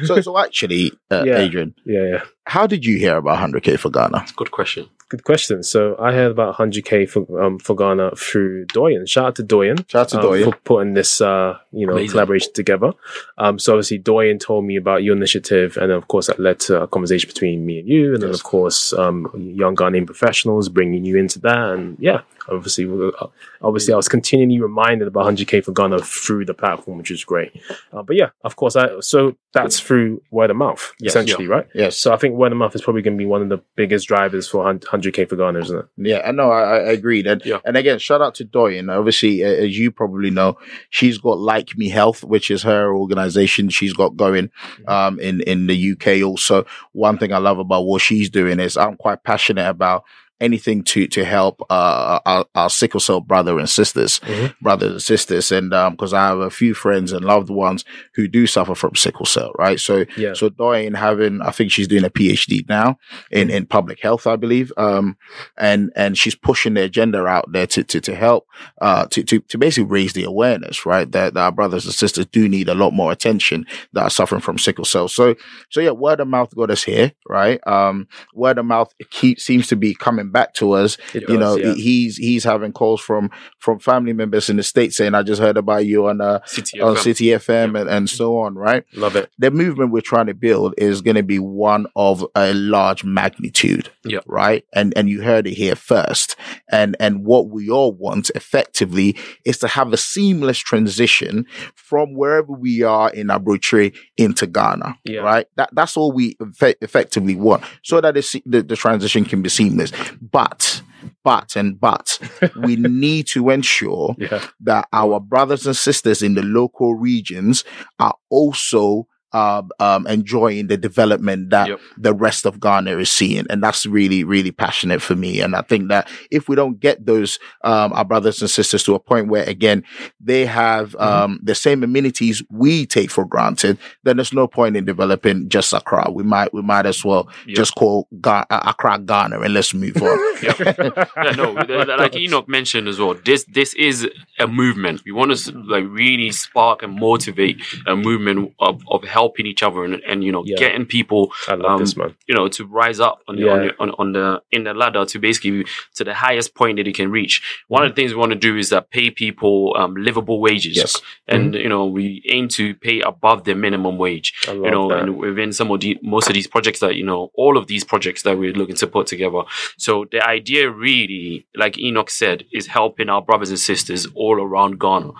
so, so actually, uh, Yeah. Adrian, yeah, yeah. How did you hear about 100k for Ghana? Good question. Good question. So I heard about 100k for um, for Ghana through Doyen. Shout out to Doyen. Shout out to um, Doyen. for putting this uh, you know Amazing. collaboration together. Um, so obviously Doyen told me about your initiative, and then of course that led to a conversation between me and you, and then of course um, young Ghanaian professionals bringing you into that, and yeah, obviously uh, obviously I was continually reminded about 100k for Ghana through the platform, which is great. Uh, but yeah, of course, I so that's through word of mouth Yes. essentially, right? Yes. So I think word of mouth is probably going to be one of the biggest drivers for 100k for Ghana, isn't it? Yeah, I know. I, I agreed. And, Yeah. and again, shout out to Doyen. Obviously, uh, as you probably know, she's got Like Me Health, which is her organization she's got going um, in, in the UK. Also, one thing I love about what she's doing is I'm quite passionate about anything to to help uh, our, our sickle cell brother and sisters, Mhm. brothers and sisters, and because I have a few friends and loved ones who do suffer from sickle cell, right? So Yeah. so Doyen having, I think she's doing a PhD now in, in public health, I believe. Um, and, and she's pushing the agenda out there to, to, to help, uh, to, to, to basically raise the awareness, right? That, that our brothers and sisters do need a lot more attention that are suffering from sickle cell. So, so yeah, word of mouth got us here, right? Um, word of mouth keep, seems to be coming back to us. It you does, know, yeah. he's, he's having calls from, from family members in the States saying, I just heard about you on, uh, City on FM. Citi FM and, and so on, right? love it. the movement we're trying to build is going to be one of a large magnitude. Yeah. Right. And, and you heard it here first. And, and what we all want effectively is to have a seamless transition from wherever we are in Abutre into Ghana. Yeah. Right. That, that's all we effe- effectively want so that the, the transition can be seamless. But, but, and but, we need to ensure Yeah. that our brothers and sisters in the local regions are also uh, um, enjoying the development that Yep. the rest of Ghana is seeing. And that's really, really passionate for me. And I think that if we don't get those, um, our brothers and sisters to a point where, again, they have um, the same amenities we take for granted, then there's no point in developing just Accra. We might, we might as well Yep. just call Ga- uh, Accra Ghana and let's move on. yeah, no, like Enoch mentioned as well. This this is a movement. We want to like really spark and motivate a movement of, of helping each other and, and you know Yeah. getting people Um, this, you know to rise up on the, Yeah. on, the on, on the in the ladder to basically to the highest point that you can reach. One of the things we want to do is that pay people um, livable wages, Yes. and you know we aim to pay above the minimum wage you know, that. and within some of the most of these projects that you know, all of these projects that we're looking to put together. So the idea, really, like Enoch said, is helping our brothers and sisters all around Ghana.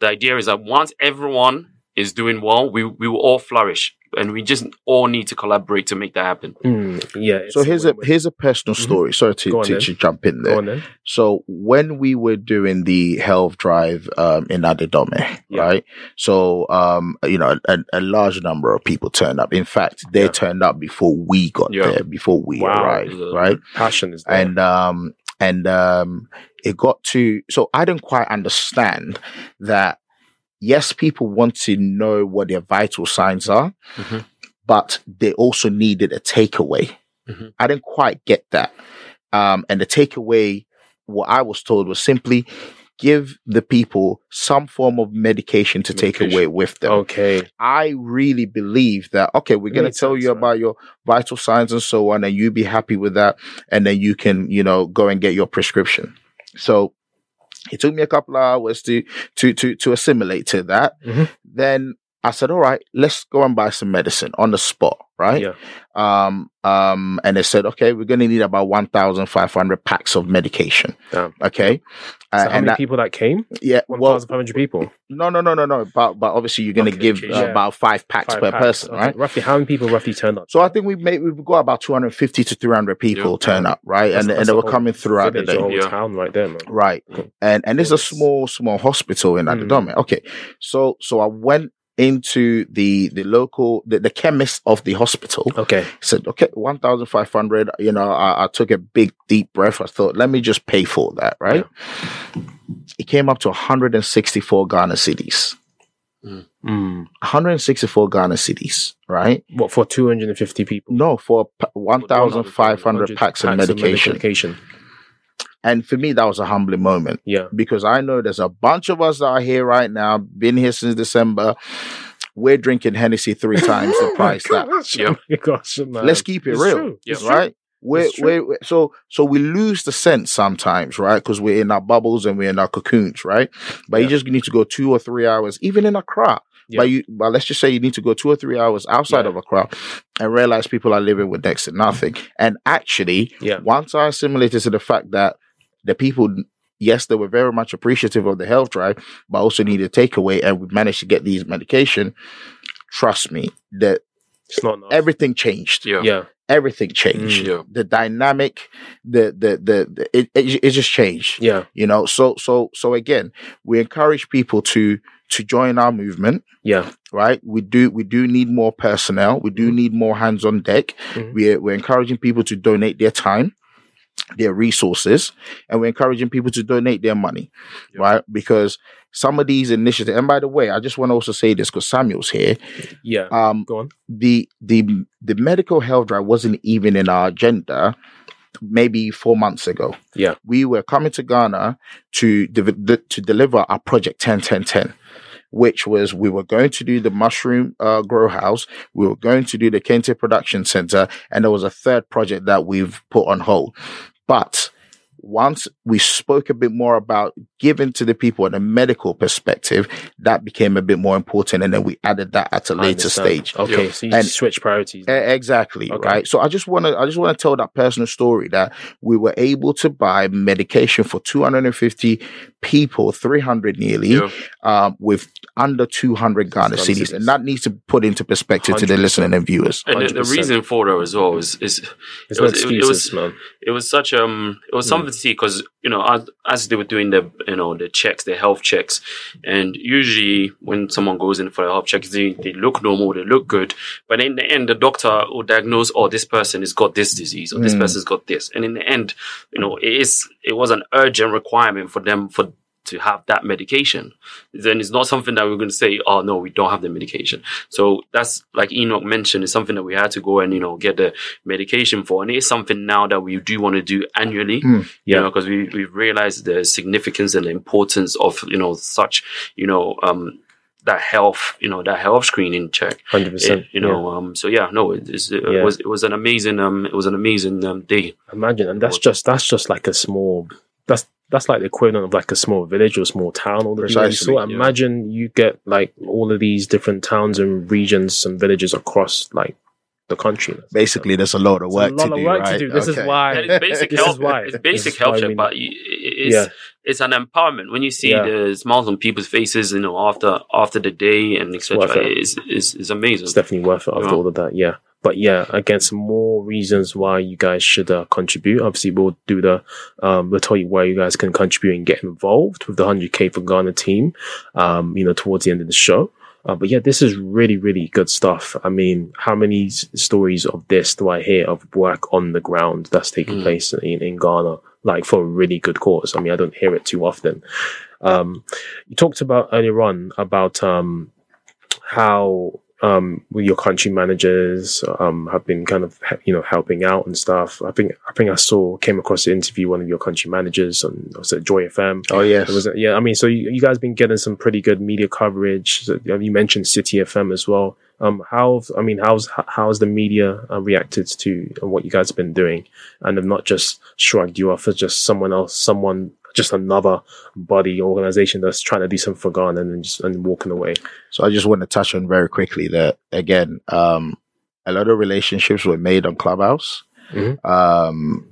The idea is that once everyone is doing well, we we will all flourish, and we just all need to collaborate to make that happen. Mm, yeah. so here's a, win-win. here's a personal Mhm. story. Sorry to, on to, to jump in there. Go on. So when we were doing the health drive um, in Adidome, Yeah. right? So um, you know, a, a large number of people turned up. In fact, they Yeah. turned up before we got Yeah. there, before we Wow. arrived, Yeah. right? Passion is there. And um, and um, it got to. So I didn't quite understand that. Yes, people want to know what their vital signs are, Mhm. but they also needed a takeaway. Mhm. I didn't quite get that. Um, and the takeaway, what I was told was simply give the people some form of medication to take away with them. okay. I really believe that, okay, we're going to tell you man. about your vital signs and so on, and you be happy with that. And then you can, you know, go and get your prescription. So it took me a couple of hours to, to, to, to assimilate to that. Mhm. Then I said, all right, let's go and buy some medicine on the spot. Right. Yeah. Um, um, and they said, okay, we're going to need about 1,500 packs of medication. Damn. Okay. Uh, So how and many that, people that came? yeah, One well, thousand five hundred people. no, no, no, no, no. But, but obviously you're going to give uh, yeah. about five packs Five per packs. person, Okay. right? Roughly, how many people roughly turned up? So I think we've made we've got about 250 to 300 people Yeah. turn up, right? That's- and that's and they were coming throughout the day. whole Yeah. town right there, man. Right. Cool. And and it's a small, small hospital in Mm. Adidome. Okay. So so I went into the the local the, the chemist of the hospital Okay. said, okay, 1,500. You know, I, I took a big deep breath. I thought, let me just pay for that, right? It came up to 164 Ghana cedis. Mm. 164 Ghana cedis, right? What for? Two hundred and fifty people. No, for 1,500 100 packs of medication. medication. And for me, that was a humbling moment Yeah. because I know there's a bunch of us that are here right now, been here since December. We're drinking Hennessy three times the oh price that. Yeah. oh gosh, man. Let's keep it It's real. true. Yeah. True. right? We're, It's true. we're, so so we lose the sense sometimes, right? Because we're in our bubbles and we're in our cocoons, right? But you just need to go two or three hours, even in Accra. Yeah. But you, but let's just say you need to go two or three hours outside Yeah. of Accra and realize people are living with next to nothing. And actually, Yeah. once I assimilated to the fact that the people, yes, they were very much appreciative of the health drive, but also needed a takeaway, and we managed to get these medication. Trust me, that It's not enough. everything changed Yeah. yeah. everything changed. Mm, yeah. The dynamic, the the the, the it, it it just changed. Yeah. You know, so so so again, we encourage people to to join our movement. Yeah. Right, we do we do need more personnel. We do need more hands on deck. Mhm. We're we're encouraging people to donate their time. Their resources and we're encouraging people to donate their money, Yeah. right? Because some of these initiatives, and by the way, I just want to also say this because Samuel's here. Yeah. Um, Go on. the the the medical health drive wasn't even in our agenda maybe four months ago. Yeah. We were coming to Ghana to de- to deliver our project 10 10 10 which was we were going to do the mushroom uh, grow house, we were going to do the Kente Production Center, and there was a third project that we've put on hold. But once we spoke a bit more about giving to the people in a medical perspective, that became a bit more important, and then we added that at a later stage. Okay, Yeah. so you And- switch priorities. E- Exactly, Okay. right? So I just want to I just want to tell that personal story that we were able to buy medication for 250 people, 300 nearly, Yeah. um, with under 200 Ghana Ghana cities, cedis. and that needs to put into perspective to the 100%. listening and viewers. And the, the 100%. reason for that as well is is There's it was- it- it was- man. it was such um it was Mm. something to see because you know as, as they were doing the you know the checks the health checks and usually when someone goes in for a health check they, they look normal they look good but in the end the doctor will diagnose oh this person has got this disease or this Mm. person's got this and in the end you know it is it was an urgent requirement for them for to have that medication then it's not something that we're going to say oh no we don't have the medication so that's like enoch mentioned it's something that we had to go and you know get the medication for and it is something now that we do want to do annually Mm. you know because we, we've realized the significance and the importance of you know such you know um that health you know that health screening check Hundred percent. You know um so yeah no it, it's- it Yeah. was it was an amazing um it was an amazing um day imagine, and that's just that's just like a small. That's that's like the equivalent of like a small village or small town. All the people you Precisely, saw. yeah. Imagine you get like all of these different towns and regions and villages across like the country. Basically, there's a lot of work lot to of do. work right? to do. This Okay. is why. It's basic This health is why. it's basic is health check but it- it's Yeah. it's an empowerment when you see Yeah. the smiles on people's faces you know after after the day and etc worth it. is is is amazing It's definitely worth it after Yeah. all of that. Yeah. But yeah, again, some more reasons why you guys should uh, contribute. Obviously, we'll do the, um, we'll tell you where you guys can contribute and get involved with the 100K for Ghana team, um, you know, towards the end of the show. Uh, but yeah, this is really, really good stuff. I mean, how many s- stories of this do I hear of work on the ground that's taking Mm. place in, in Ghana, like for a really good cause? I mean, I don't hear it too often. Um, you talked about earlier on about, um, how um with your country managers um have been kind of you know helping out and stuff. I think i think i saw came across the interview one of your country managers on was it joy fm Oh yes, it was yeah i mean so you, you guys been getting some pretty good media coverage. You mentioned Citi fm as well. Um how i mean how's how's the media uh, reacted to what you guys have been doing? And have not just shrugged you off as just someone else someone just another body organization that's trying to do something for Ghana and just and walking away. So I just want to touch on very quickly that again, um, a lot of relationships were made on Clubhouse. Mhm. Um,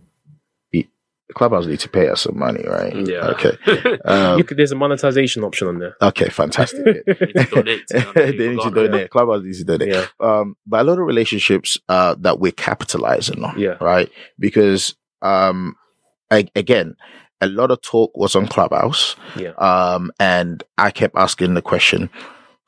Clubhouse need to pay us some money, right? Yeah. Okay. Um, you could, there's a monetization option on there. okay. Fantastic. need to donate. they need to donate. Clubhouse needs to donate. Yeah, Um, but a lot of relationships uh, that we're capitalizing on, yeah, right? Because um, a- again, a lot of talk was on Clubhouse. yeah. Um, and I kept asking the question,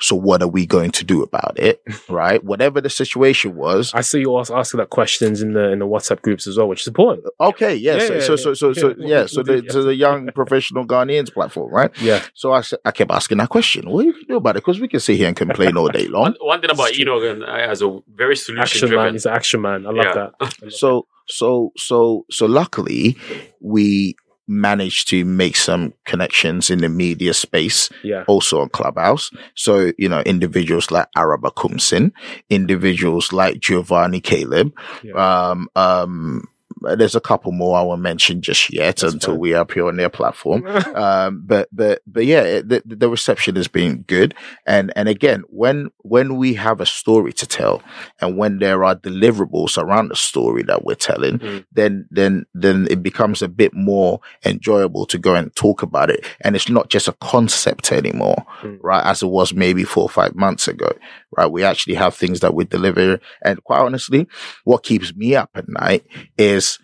so what are we going to do about it? Right? Whatever the situation was. I see you also asking that questions in the in the WhatsApp groups as well, which is important. Okay, yes. Yeah, yeah, so, so, so, so, yeah. yeah. We'll- So the, do- the young professional Ghanaians platform, right? Yeah, So I, I kept asking that question. What do you going to do about it? Because we can sit here and complain all day long. One, one thing about It's true. Enoch and I as a very solution action man. driven. He's an action man. I love Yeah. that. I love So, so, so, so luckily we managed to make some connections in the media space yeah, also on Clubhouse. So, you know, individuals like Araba Kumsin, individuals like Giovanni Caleb. Yeah. Um, um, there's a couple more I won't mention just yet That's until fine. we appear on their platform. um, but, but, but yeah, it- the, the reception has been good. And, and again, when, when we have a story to tell and when there are deliverables around the story that we're telling, Mm. then, then, then it becomes a bit more enjoyable to go and talk about it. And it's not just a concept anymore, Mm. right? As it was maybe four or five months ago, right? We actually have things that we deliver. And quite honestly, what keeps me up at night is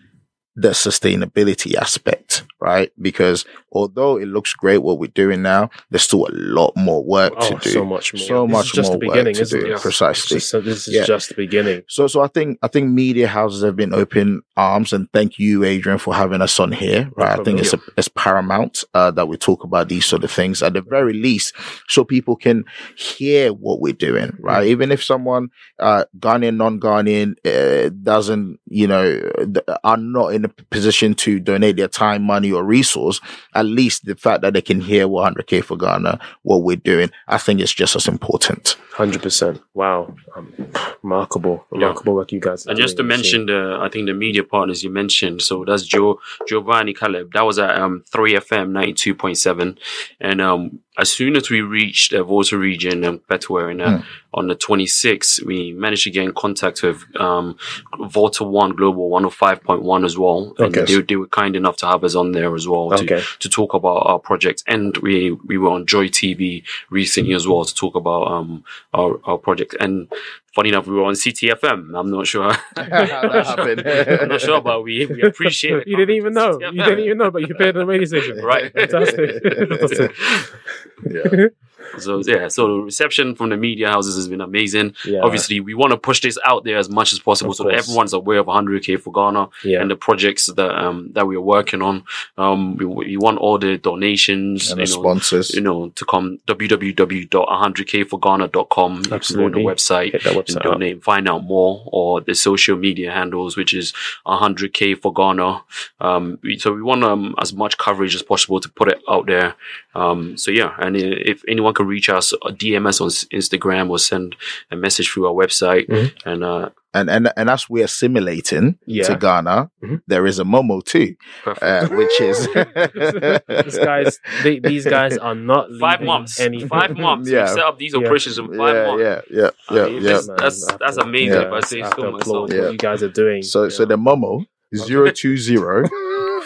the sustainability aspect, right? Because although it looks great what we're doing now, there's still a lot more work Oh, to do. so much more. So This much is just more the beginning, work to isn't do. it? Precisely. just- so this is Yeah. just the beginning. So, so I think I think media houses have been open arms, and thank you, Adrian, for having us on here. Right, I think it's a, it's paramount uh, that we talk about these sort of things at the very least, so people can hear what we're doing. Right, even if someone uh, Ghanaian, non-Ghanaian uh, doesn't, you know, are not in a position to donate their time, money, or resource, at least the fact that they can hear 100k for Ghana, what we're doing, I think it's just as important. Hundred percent. Wow, um, remarkable, remarkable work you guys. And just to mention the, I think the media partners you mentioned. So that's Joe Giovanni Caleb. That was at um, 3FM 92.7. And um, as soon as we reached the Volta region and and, uh, Hmm. on the 26th, we managed to get in contact with um, Volta 1 Global 105.1 as well. And Okay. they, they were kind enough to have us on there as well to, Okay. to talk about our project. And we, we were on Joy TV recently as well to talk about um, our, our project. And funny enough, we were on CTFM. I'm not sure. that happened. I'm not sure, but we, we appreciate it. You didn't even know. You didn't even know, but you paid the radio station. Right. Fantastic. Fantastic. yeah. So yeah, so the reception from the media houses has been amazing. Yeah. Obviously, we want to push this out there as much as possible Of so that everyone's aware of 100k for Ghana Yeah. and the projects that um that we are working on. Um, we, we want all the donations, And you know, sponsors. you know, to come www.100kforghana.com. You can go on the Absolutely. website and website up. donate, find out more, or the social media handles, which is 100k for Ghana. Um, we, so we want um, as much coverage as possible to put it out there. Um, so yeah, and if anyone can reach us, uh, DM us on Instagram or send a message through our website, Mhm. and uh, and and and as we're assimilating Yeah. to Ghana, Mhm. there is a Momo too, uh, which is These guys, they, these guys are not five months, Any five months. Yeah. We set up these Yeah. operations in five yeah, months. yeah, yeah, I yeah, mean, yeah. that's- that's- I that's amazing, Yeah. if I say have so to myself. applaud Yeah. what you guys are doing. So so the Momo zero two zero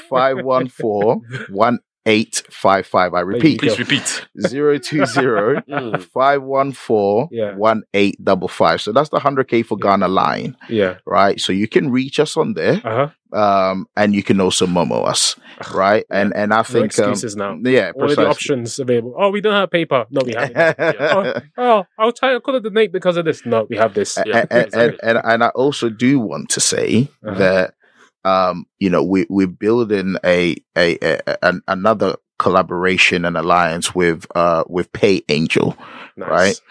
five one four one eight five five. I repeat Please repeat. zero two zero Mm. five one four Yeah. one eight double five. So that's the hundred K for Ghana line, yeah. right? So you can reach us on there. Uh huh. Um and you can also Momo us. Right? And and I No think um, excuses now. yeah, All the options available. Oh, we don't have paper. No, we have. it. oh, oh, I'll try. I could have donate because of this. No, we have this. Yeah, and, and, and and I also do want to say Uh-huh. that um you know we we're building a a, a an, another collaboration and alliance with uh with PayAngel Nice. right?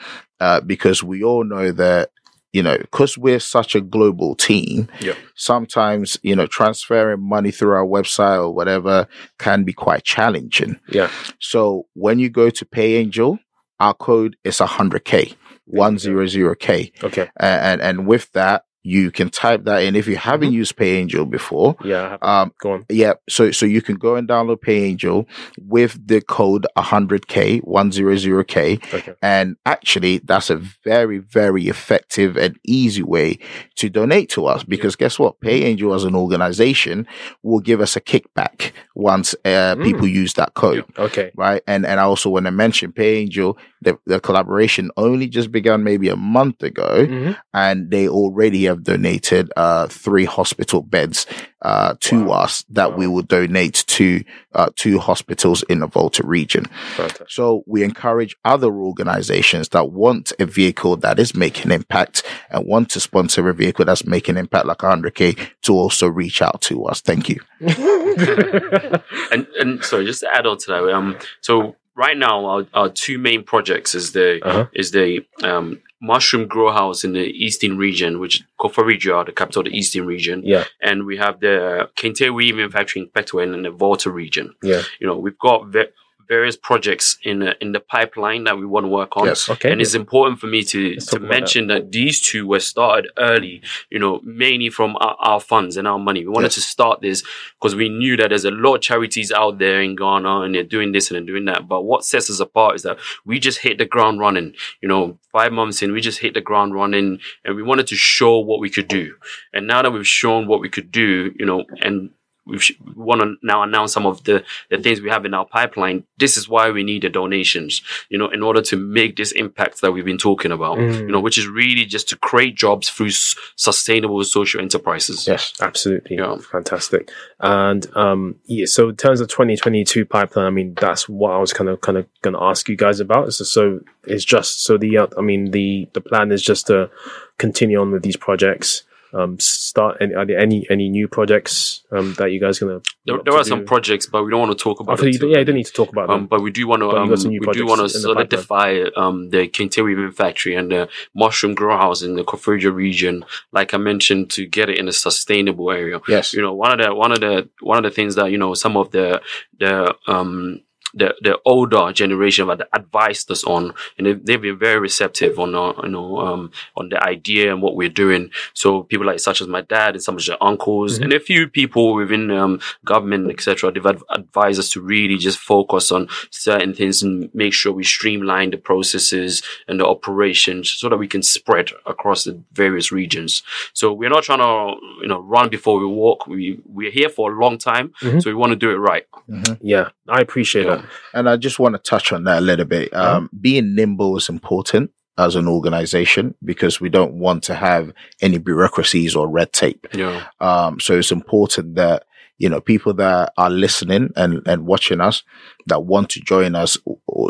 uh because we all know that you know because we're such a global team Yep. sometimes you know transferring money through our website or whatever can be quite challenging Yeah. so when you go to PayAngel our code is 100k 100k Okay. and, and and with that you can type that in if you haven't Mm-hmm. used PayAngel before. Yeah. Um, Go on. yeah, so so you can go and download PayAngel with the code 100k 100k, Okay. and actually that's a very very effective and easy way to donate to us because guess what? PayAngel as an organization will give us a kickback once uh, Mm. people use that code Okay. right? And and I also want to mention PayAngel, the, the collaboration only just began maybe a month ago, Mhm. and they already have donated uh three hospital beds uh to Wow. us that Wow. we will donate to uh two hospitals in the Volta region. Fantastic. So we encourage other organizations that want a vehicle that is making impact and want to sponsor a vehicle that's making impact like 100k to also reach out to us. Thank you. and and sorry, just to add on to that, um, so right now our, our two main projects is the Uh-huh. is the um mushroom grow house in the eastern region, which is Koforidua, the capital of the eastern region, yeah. and we have the Kente Weaving Factory in Kpetoe in the Volta region. Yeah. You know, we've got ve- various projects in the, in the pipeline that we want to work on. Yes. Okay. And it's important for me to, Let's to talk about that. mention that. these two were started early, you know, mainly from our, our funds and our money. We wanted Yes. to start this because we knew that there's a lot of charities out there in Ghana and they're doing this and they're doing that. But what sets us apart is that we just hit the ground running. You know, five months in, we just hit the ground running and we wanted to show what we could do. And now that we've shown what we could do, you know, and we want to now announce some of the, the things we have in our pipeline. This is why we need the donations, you know, in order to make this impact that we've been talking about, Mm. you know, which is really just to create jobs through s- sustainable social enterprises. Yes. Absolutely. Yeah. Fantastic. And um yeah, so in terms of 2022 pipeline, I mean that's what I was kind of kind of going to ask you guys about. So, so it's just so the uh, I mean the the plan is just to continue on with these projects. Um start any are there any any new projects um that you guys going to There, there are some projects, but we don't want to talk about After it. you, yeah, you don't need to talk about them. Um, but we do want to um, got some new we do want to projects the solidify um, the Kente Weaving Factory and the mushroom grow house in the Koforidua region, like I mentioned, to get it in a sustainable area. Yes. You know, one of the one of the one of the things that you know some of the the um the the older generation have advised us on, and they've, they've been very receptive on uh, you know um on the idea and what we're doing. So people like such as my dad and some of your uncles Mhm. and a few people within um government etc. They've ad- advised us to really just focus on certain things and make sure we streamline the processes and the operations so that we can spread across the various regions. So we're not trying to you know run before we walk. We we're here for a long time, Mhm. so we want to do it right. Mhm. yeah, I appreciate Yeah. that. And I just want to touch on that a little bit. Um, Being nimble is important as an organization because we don't want to have any bureaucracies or red tape. Yeah. Um, so it's important that, you know, people that are listening and, and watching us that want to join us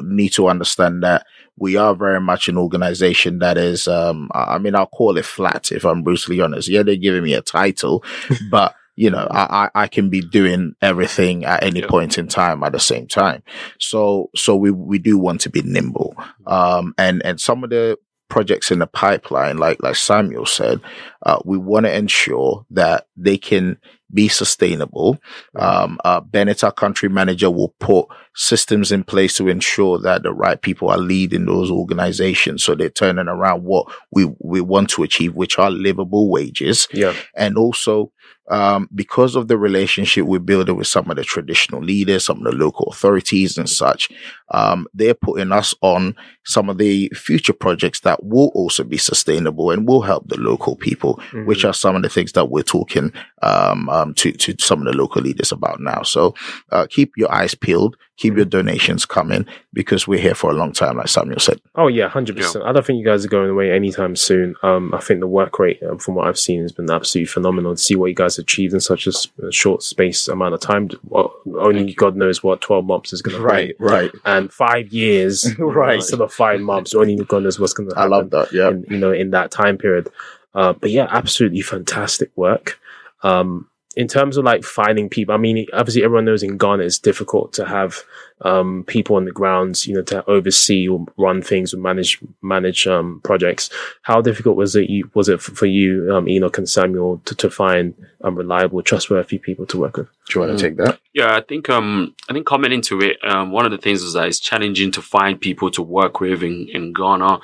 need to understand that we are very much an organization that is, um, I I mean, I'll call it flat if I'm brutally honest. Yeah, they're giving me a title, but you know, I, I, I can be doing everything at any Yeah. point in time at the same time. So, so we, we do want to be nimble. Um, and, and some of the projects in the pipeline, like, like Samuel said, uh, we want to ensure that they can be sustainable. Um, uh, Bennett, our country manager, will put systems in place to ensure that the right people are leading those organizations. So they're turning around what we, we want to achieve, which are livable wages. Yeah, And also, um, because of the relationship we're building with some of the traditional leaders, some of the local authorities and such, um, they're putting us on some of the future projects that will also be sustainable and will help the local people, Mm-hmm. which are some of the things that we're talking, um, um, to, to some of the local leaders about now. So, uh, keep your eyes peeled, keep your donations coming because we're here for a long time, like Samuel said. Oh yeah, hundred percent. I don't think you guys are going away anytime soon. Um, I think the work rate, um, from what I've seen, has been absolutely phenomenal. To see what you guys achieved in such a short space amount of time, well, only God knows what twelve months is going to be. right. and five years, Right. instead of five months, only God knows what's going to I love that. Yeah. in, you know, in that time period. Uh, but yeah, absolutely fantastic work. Um, in terms of like finding people, I mean, obviously everyone knows in Ghana it's difficult to have um, people on the grounds, you know, to oversee or run things or manage manage um, projects. How difficult was it? You, was it for you, um, Enoch and Samuel, to, to find um, reliable, trustworthy people to work with? Do you want to take that? Yeah, I think um I think coming into it, um one of the things is that it's challenging to find people to work with in, in Ghana.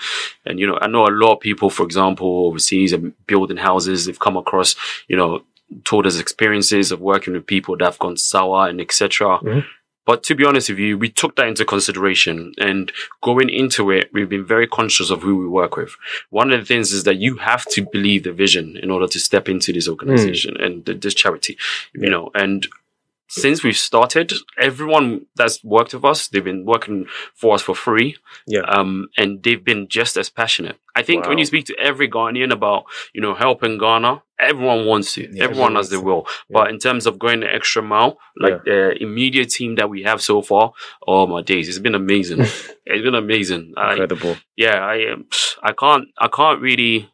And you know, I know a lot of people, for example, overseas and building houses, they've come across, you know, told us experiences of working with people that have gone sour and etc. Mhm. But to be honest with you, we took that into consideration and going into it, we've been very conscious of who we work with. One of the things is that you have to believe the vision in order to step into this organization and th- this charity, you know, and since we've started, everyone that's worked with us, they've been working for us for free. Yeah. Um, and they've been just as passionate. I think when you speak to every Ghanaian about, you know, helping Ghana, everyone wants to. Yeah, everyone has the will. But in terms of going the extra mile, like the immediate team that we have so far, oh my days, it's been amazing. it's been amazing. I, Incredible. yeah, I um, I can't I can't really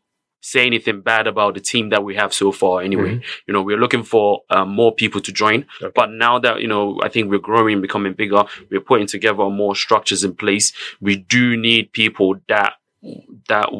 say anything bad about the team that we have so far. Anyway, you know, we're looking for um, more people to join. Okay. But now that you know, I think we're growing, becoming bigger. We're putting together more structures in place. We do need people that that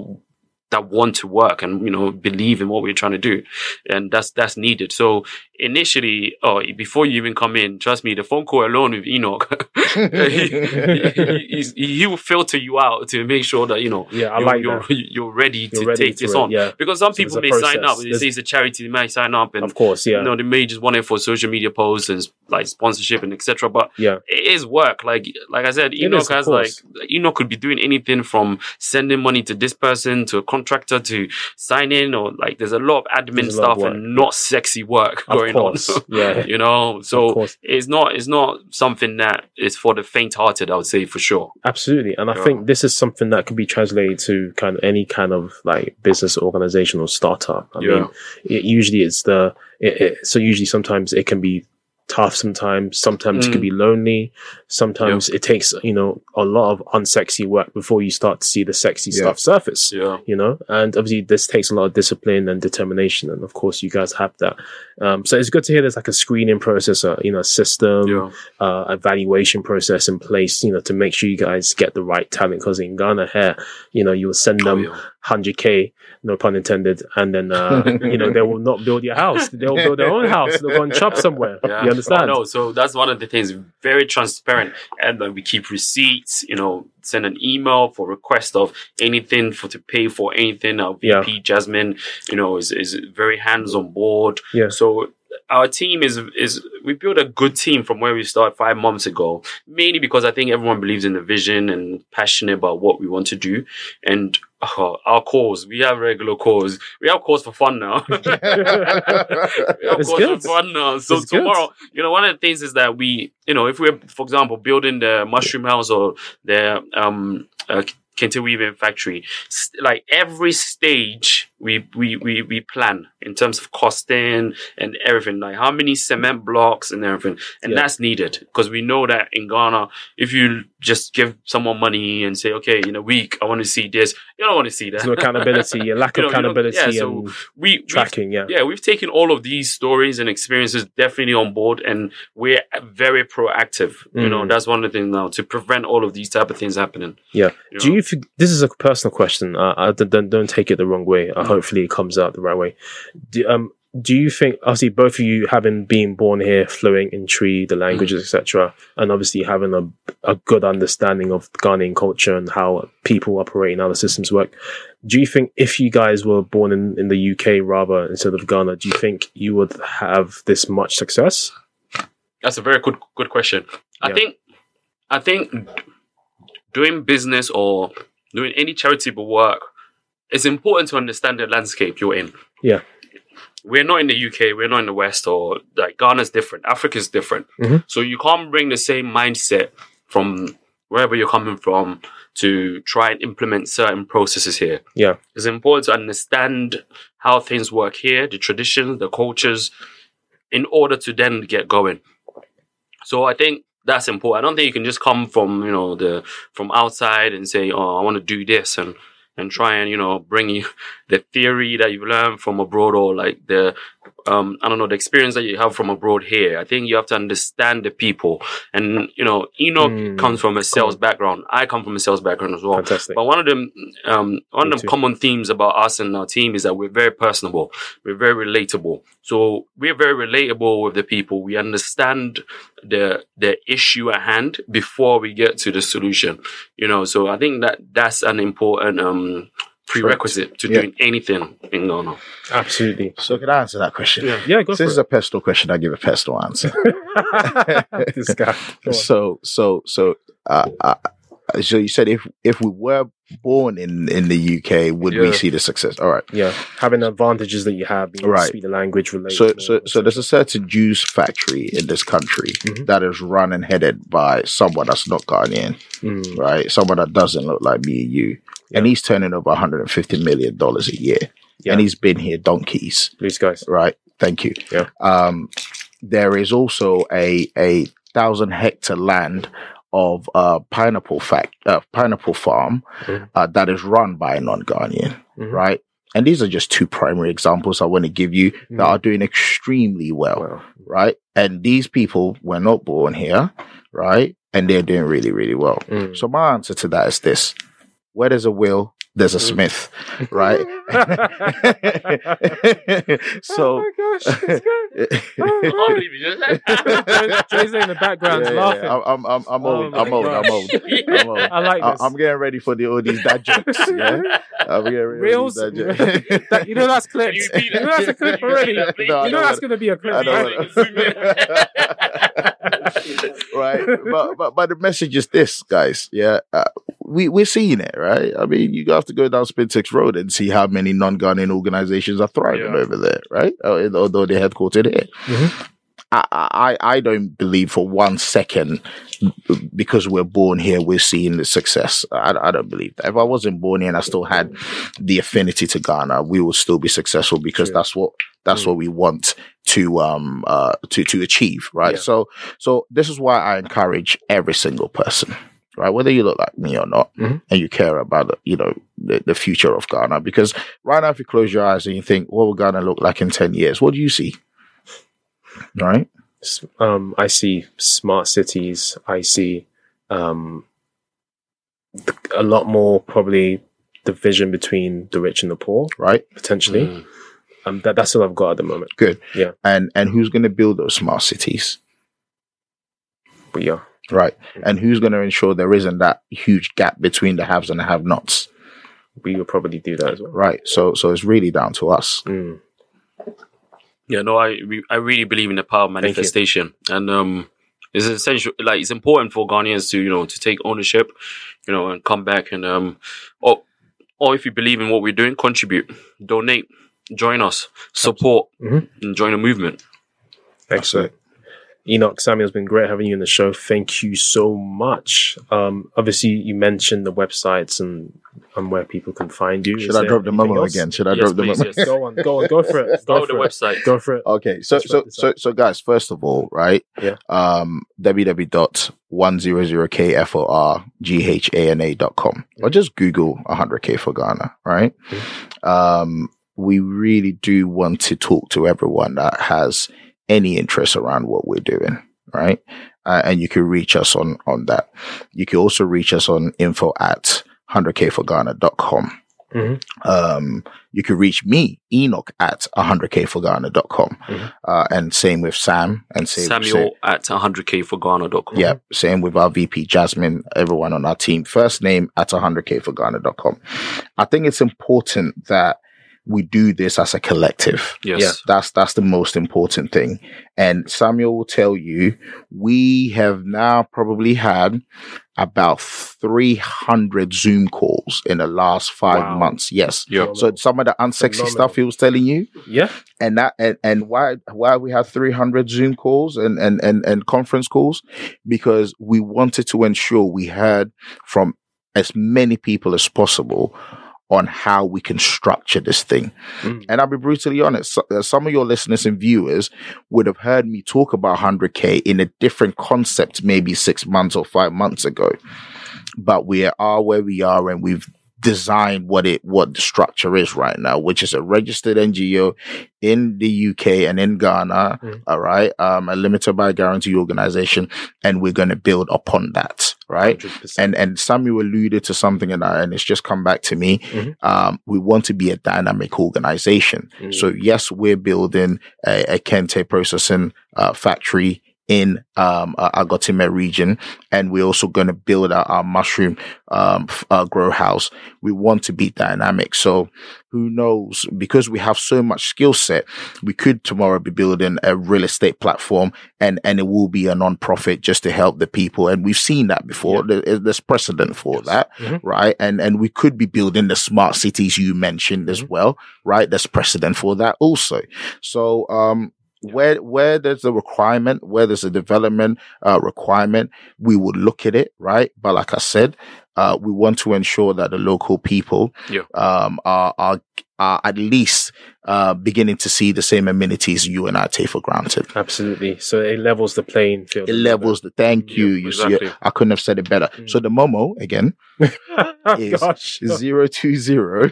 that want to work and you know believe in what we're trying to do, and that's that's needed. So initially, oh, before you even come in, trust me, the phone call alone with Enoch, he, he, he will filter you out to make sure that you know Yeah, I you're, like you're, that. you're ready You're to ready take to this it, on. Yeah, Because some So people may a sign up, process. they say it's a charity, they might sign up and of course. Yeah, you know, they may just want it for social media posts and like sponsorship and etc. But yeah. it is work. Like like I said, Enoch is, has like. Enoch could be doing anything from sending money to this person to a contractor to sign in or like there's a lot of admin There's lot of stuff and not sexy work Of going going course. on. Yeah. you know, so it's not it's not something that is for the faint-hearted. I would say for sure. Absolutely. And I Yeah. think this is something that can be translated to kind of any kind of like business organization or startup. I Yeah. mean, it, usually it's the, it, it, so usually sometimes it can be tough sometimes, sometimes it can Mm. be lonely. Sometimes it takes, you know, a lot of unsexy work before you start to see the sexy Yeah. stuff surface. Yeah, You know, and obviously this takes a lot of discipline and determination, and of course you guys have that. Um, so it's good to hear there's like a screening process, a you know, system, yeah, uh, evaluation process in place, you know, to make sure you guys get the right talent. Because in Ghana here, you know, you will send Oh, them yeah. 100k, no pun intended, and then, uh, you know, they will not build your house. They'll build their own house. They'll go and chop somewhere. Yeah. You understand? No, so that's one of the things. Very transparent, and then we keep receipts. You know, send an email for request of anything for to pay for anything. Our Yeah. VP Jasmine, you know, is is very hands on board. Yeah. So our team is is we built a good team from where we started five months ago. Mainly because I think everyone believes in the vision and passionate about what we want to do. And uh, our calls, we have regular calls. We have calls for fun now. we have It's calls good. for fun now. So It's good. tomorrow, you know, one of the things is that we, you know, if we're, for example, building the mushroom house or the um uh, Kente weaving factory, s- like every stage we, we we we plan in terms of costing and everything, like how many cement blocks and everything, and Yeah. that's needed because we know that in Ghana, if you just give someone money and say, okay, in a week I want to see this, you don't want to see that. There's no accountability, a lack of know, you don't- accountability yeah, so and we tracking. Yeah. yeah, we've taken all of these stories and experiences definitely on board, and we're very proactive. You know, Mm. that's one of the things now to prevent all of these type of things happening. Yeah. You Do know? you think this is a personal question? Uh, I don't, don't take it the wrong way. Mm. Hopefully, it comes out the right way. Do, um, do you think, obviously, both of you having been born here, fluent in Twi, the languages, etc., and obviously having a a good understanding of Ghanaian culture and how people operate and how the systems work, do you think if you guys were born in, in the UK rather instead of Ghana, do you think you would have this much success? That's a very good good question. I Yeah. think I think doing business or doing any charitable work, it's important to understand the landscape you're in. Yeah. We're not in the UK, we're not in the West, or like Ghana's different, Africa's different. Mhm. So you can't bring the same mindset from wherever you're coming from to try and implement certain processes here. Yeah. It's important to understand how things work here, the traditions, the cultures, in order to then get going. So I think that's important. I don't think you can just come from you know the from outside and say, "Oh, I want to do this," and and try and you know bring you the theory that you've learned from abroad or like the um I don't know the experience that you have from abroad here. I think you have to understand the people, and you know Enoch Mm, comes from a sales background. I come from a sales background as well. Fantastic. But one of them, um, one Me of the common themes about us and our team is that we're very personable. We're very relatable. So we're very relatable with the people. We understand the the issue at hand before we get to the solution. You know, so I think that that's an important um, prerequisite to Yeah. doing anything in Ghana. Absolutely. So can I answer that question? Yeah. Yeah, go This for is it. a personal question. I give a personal answer. this guy. So so so uh, uh, so you said if if we were born in in the UK, would we see the success? All right. Yeah, having the advantages that you have, being able Right. speak the language, relate. So so so there's a certain juice factory in this country Mhm. that is run and headed by someone that's not Ghanaian, Mm, right? Someone that doesn't look like me and you, and he's turning over 150 million dollars a year, Yeah. and he's been here donkeys. blue guys, right? Thank you. Yeah. Um, there is also a a thousand hectare land of uh, pineapple fact uh, pineapple farm Mhm. uh, that is run by a non-Ghanaian, Mhm. right? And these are just two primary examples I want to give you that Mhm. are doing extremely well, Wow. right? And these people were not born here, right? And they're doing really, really well. Mm. So my answer to that is this: Where there's a will, there's a Mm. Smith, right? so. oh my gosh, this guy. I believe you just- Jay's in the background Yeah, yeah, laughing. yeah. I'm, I'm, I'm Oh old. my I'm old. I'm old. I'm old. I like this. I'm getting ready for the all these dad jokes. Yeah, I'm getting ready Reels. for these dad jokes. That- you know that's clipped. You You, know that's a clip You already. No, you know know that's going to be a clip. Right? but, but but the message is this, guys. Yeah, uh, we we're seeing it, right? I mean, you have to go down Spintex Road and see how many non-Ghanaian organizations are thriving Yeah. over there, right? Uh, Although they're headquartered here. Mhm. I, I I don't believe for one second because we're born here we're seeing the success. I, I don't believe that. If I wasn't born here and I still had the affinity to Ghana, we would still be successful because True. that's what that's Mm. what we want to um uh to to achieve, right? Yeah. So so this is why I encourage every single person, right? Whether you look like me or not, Mhm. and you care about you know the, the future of Ghana, because right now if you close your eyes and you think, what will Ghana look like in ten years? What do you see? Right? Um, I see smart cities. I see um, th- a lot more probably division between the rich and the poor Right? potentially. Mm. Um, that, that's all I've got at the moment. Good. Yeah. And and who's going to build those smart cities? But yeah, Right. And who's going to ensure there isn't that huge gap between the haves and the have-nots? we will probably do that as well. Right. So so it's really down to us. Mm. Yeah, no, I re- I really believe in the power of manifestation, and um, it's essential. Like it's important for Ghanaians to you know to take ownership, you know, and come back and um, or or if you believe in what we're doing, contribute, donate, join us, support, Mhm. and join the movement. Excellent. Enoch Samuel's been great having you in the show. Thank you so much. Um, obviously, you mentioned the websites and, and where people can find you. Should Is I drop the anything Momo else? again? Should I Yes, drop the please, Momo? yes. Go on, go on, go for it. Start Go with the it. website. Go for it. Okay, so Let's so so so guys, first of all, right? Yeah. Um www.100kforghana.com or just Google 100k for Ghana, right? Um we really do want to talk to everyone that has any interest around what we're doing, right? Uh, and you can reach us on on that. You can also reach us on info at 100kforghana.com. Mhm. Um, you can reach me, Enoch, at 100kforghana.com. Mhm. Uh, and same with Sam and same, Samuel same- at 100kforghana.com. yeah, same with our VP Jasmine, everyone on our team. First name at 100kforghana.com. I think it's important that we do this as a collective. Yes. Yeah. That's that's the most important thing. And Samuel will tell you we have now probably had about 300 Zoom calls in the last five Wow. months. Yes. Yeah. So some of the unsexy Phenomenal. stuff he was telling you, Yeah. and that and, and why why we have 300 Zoom calls and, and and and conference calls because we wanted to ensure we heard from as many people as possible on how we can structure this thing. Mm. And I'll be brutally honest, so- uh, some of your listeners and viewers would have heard me talk about 100K in a different concept maybe six months or five months ago. But we are where we are and we've designed what it what the structure is right now, which is a registered NGO in the UK and in Ghana. Mm. All right. Um, a limited by guarantee organization, and we're gonna build upon that, right? 100%. and and Samuel alluded to something and, I, and it's just come back to me. Mhm. Um, we want to be a dynamic organization. Mm. So yes, we're building a, a kente processing uh, factory in um, uh, Agotime region, and we're also going to build out our mushroom um, f- uh, grow house. We want to be dynamic. So who knows? Because we have so much skill set, we could tomorrow be building a real estate platform, and and it will be a non-profit just to help the people. And we've seen that before. There- there's precedent for that, Mhm. right? And and we could be building the smart cities you mentioned as well, right? There's precedent for that also. So um where where there's a requirement, where there's a development uh, requirement, we would look at it, right? But like I said, uh, we want to ensure that the local people Yeah. um, are, are are at least uh, beginning to see the same amenities you and I take for granted. Absolutely. So it levels the playing field. It levels the thank you. You exactly. see, I couldn't have said it better. Mm. So the Momo again is- Gosh. zero two zero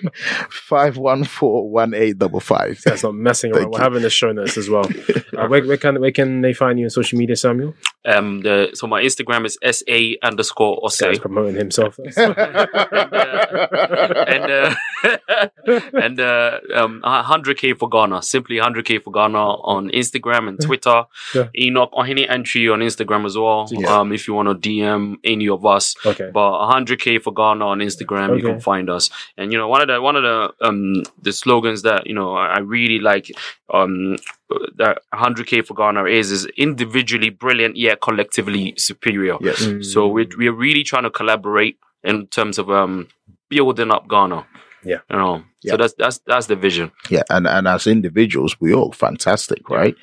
five one four one eight double five. That's not messing around. We're having the show notes as well. Uh, where, where can where can they find you on social media, Samuel? Um. The, so my Instagram is sa underscore Guy's ose. promoting himself. and uh, and uh, um, 100k for Ghana. Simply 100k for Ghana on Instagram and Twitter. Yeah. Enoch on any entry on Instagram as well. Yeah. Um, if you want to DM any of us, okay. but 100k for Ghana on Instagram, you can find us. And you know, one of the one of the um the slogans that you know I I really like um that 100k for Ghana is is individually brilliant yet collectively superior. yes. Mm. So we're, we're really trying to collaborate in terms of um building up Ghana. Yeah. You know. Yeah. So that's that's that's the vision. Yeah, and and as individuals, we all fantastic, right?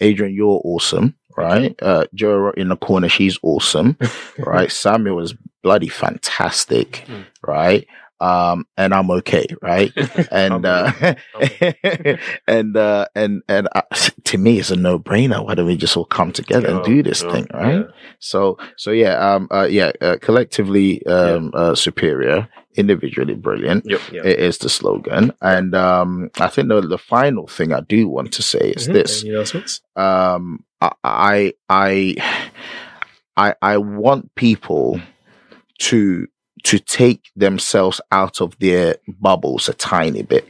Adrian, you're awesome, right? Uh, Joe in the corner, she's awesome, right? Samuel is bloody fantastic, Mm. right? Um, and I'm okay, right? And uh, and uh, and and uh, to me, it's a no brainer. Why don't we just all come together and do this Yeah, thing, right? Yeah. So so yeah, um, uh, yeah, uh, collectively um, uh, superior, individually brilliant Yep. Yeah. it is the slogan. And um, I think the, the final thing I do want to say is Mhm. this. Any announcements? Um, I, I, I, I, I want people to, to take themselves out of their bubbles a tiny bit,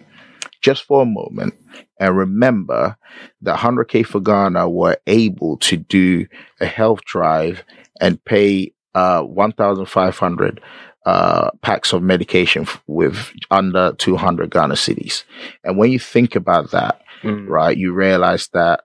just for a moment. And remember that 100K for Ghana were able to do a health drive and pay uh, 1,500 uh, packs of medication f- with under 200 Ghana cedis. And when you think about that, Mm. right, you realize that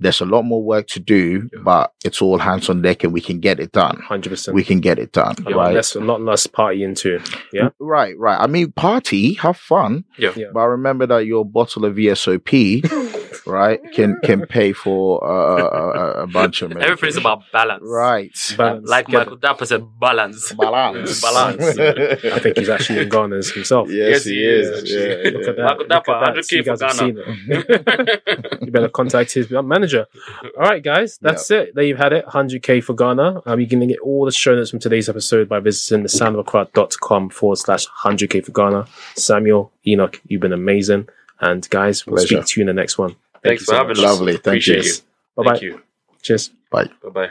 there's a lot more work to do, Yeah. but it's all hands on deck and we can get it done. 100%. We can get it done, yeah, right? Less, a lot less party into. Yeah. Right, right. I mean, party, have fun, Yeah. Yeah. but remember that your bottle of VSOP, right, can can pay for uh, a, a bunch of Everything's medication. about balance. right. Balance. Like Get it. Michael Dapaah said, balance. Balance. Balance. I think he's actually in Ghana's himself. Yes, Yes, he he is. is, Yeah. Look yeah. at that. Michael Dapaah, 100K you for Ghana. seen it. you better contact his manager. All right, guys, that's it. There you've had it. 100k for Ghana. Um, you can get all the show notes from today's episode by visiting the soundofaccra.com forward slash 100k for Ghana. Samuel, Enoch, you've been amazing. And guys, we'll Pleasure. speak to you in the next one. Thank Thanks you for so having much. us. Lovely. Thank you. Appreciate you. Bye bye. Cheers. Bye. Bye bye.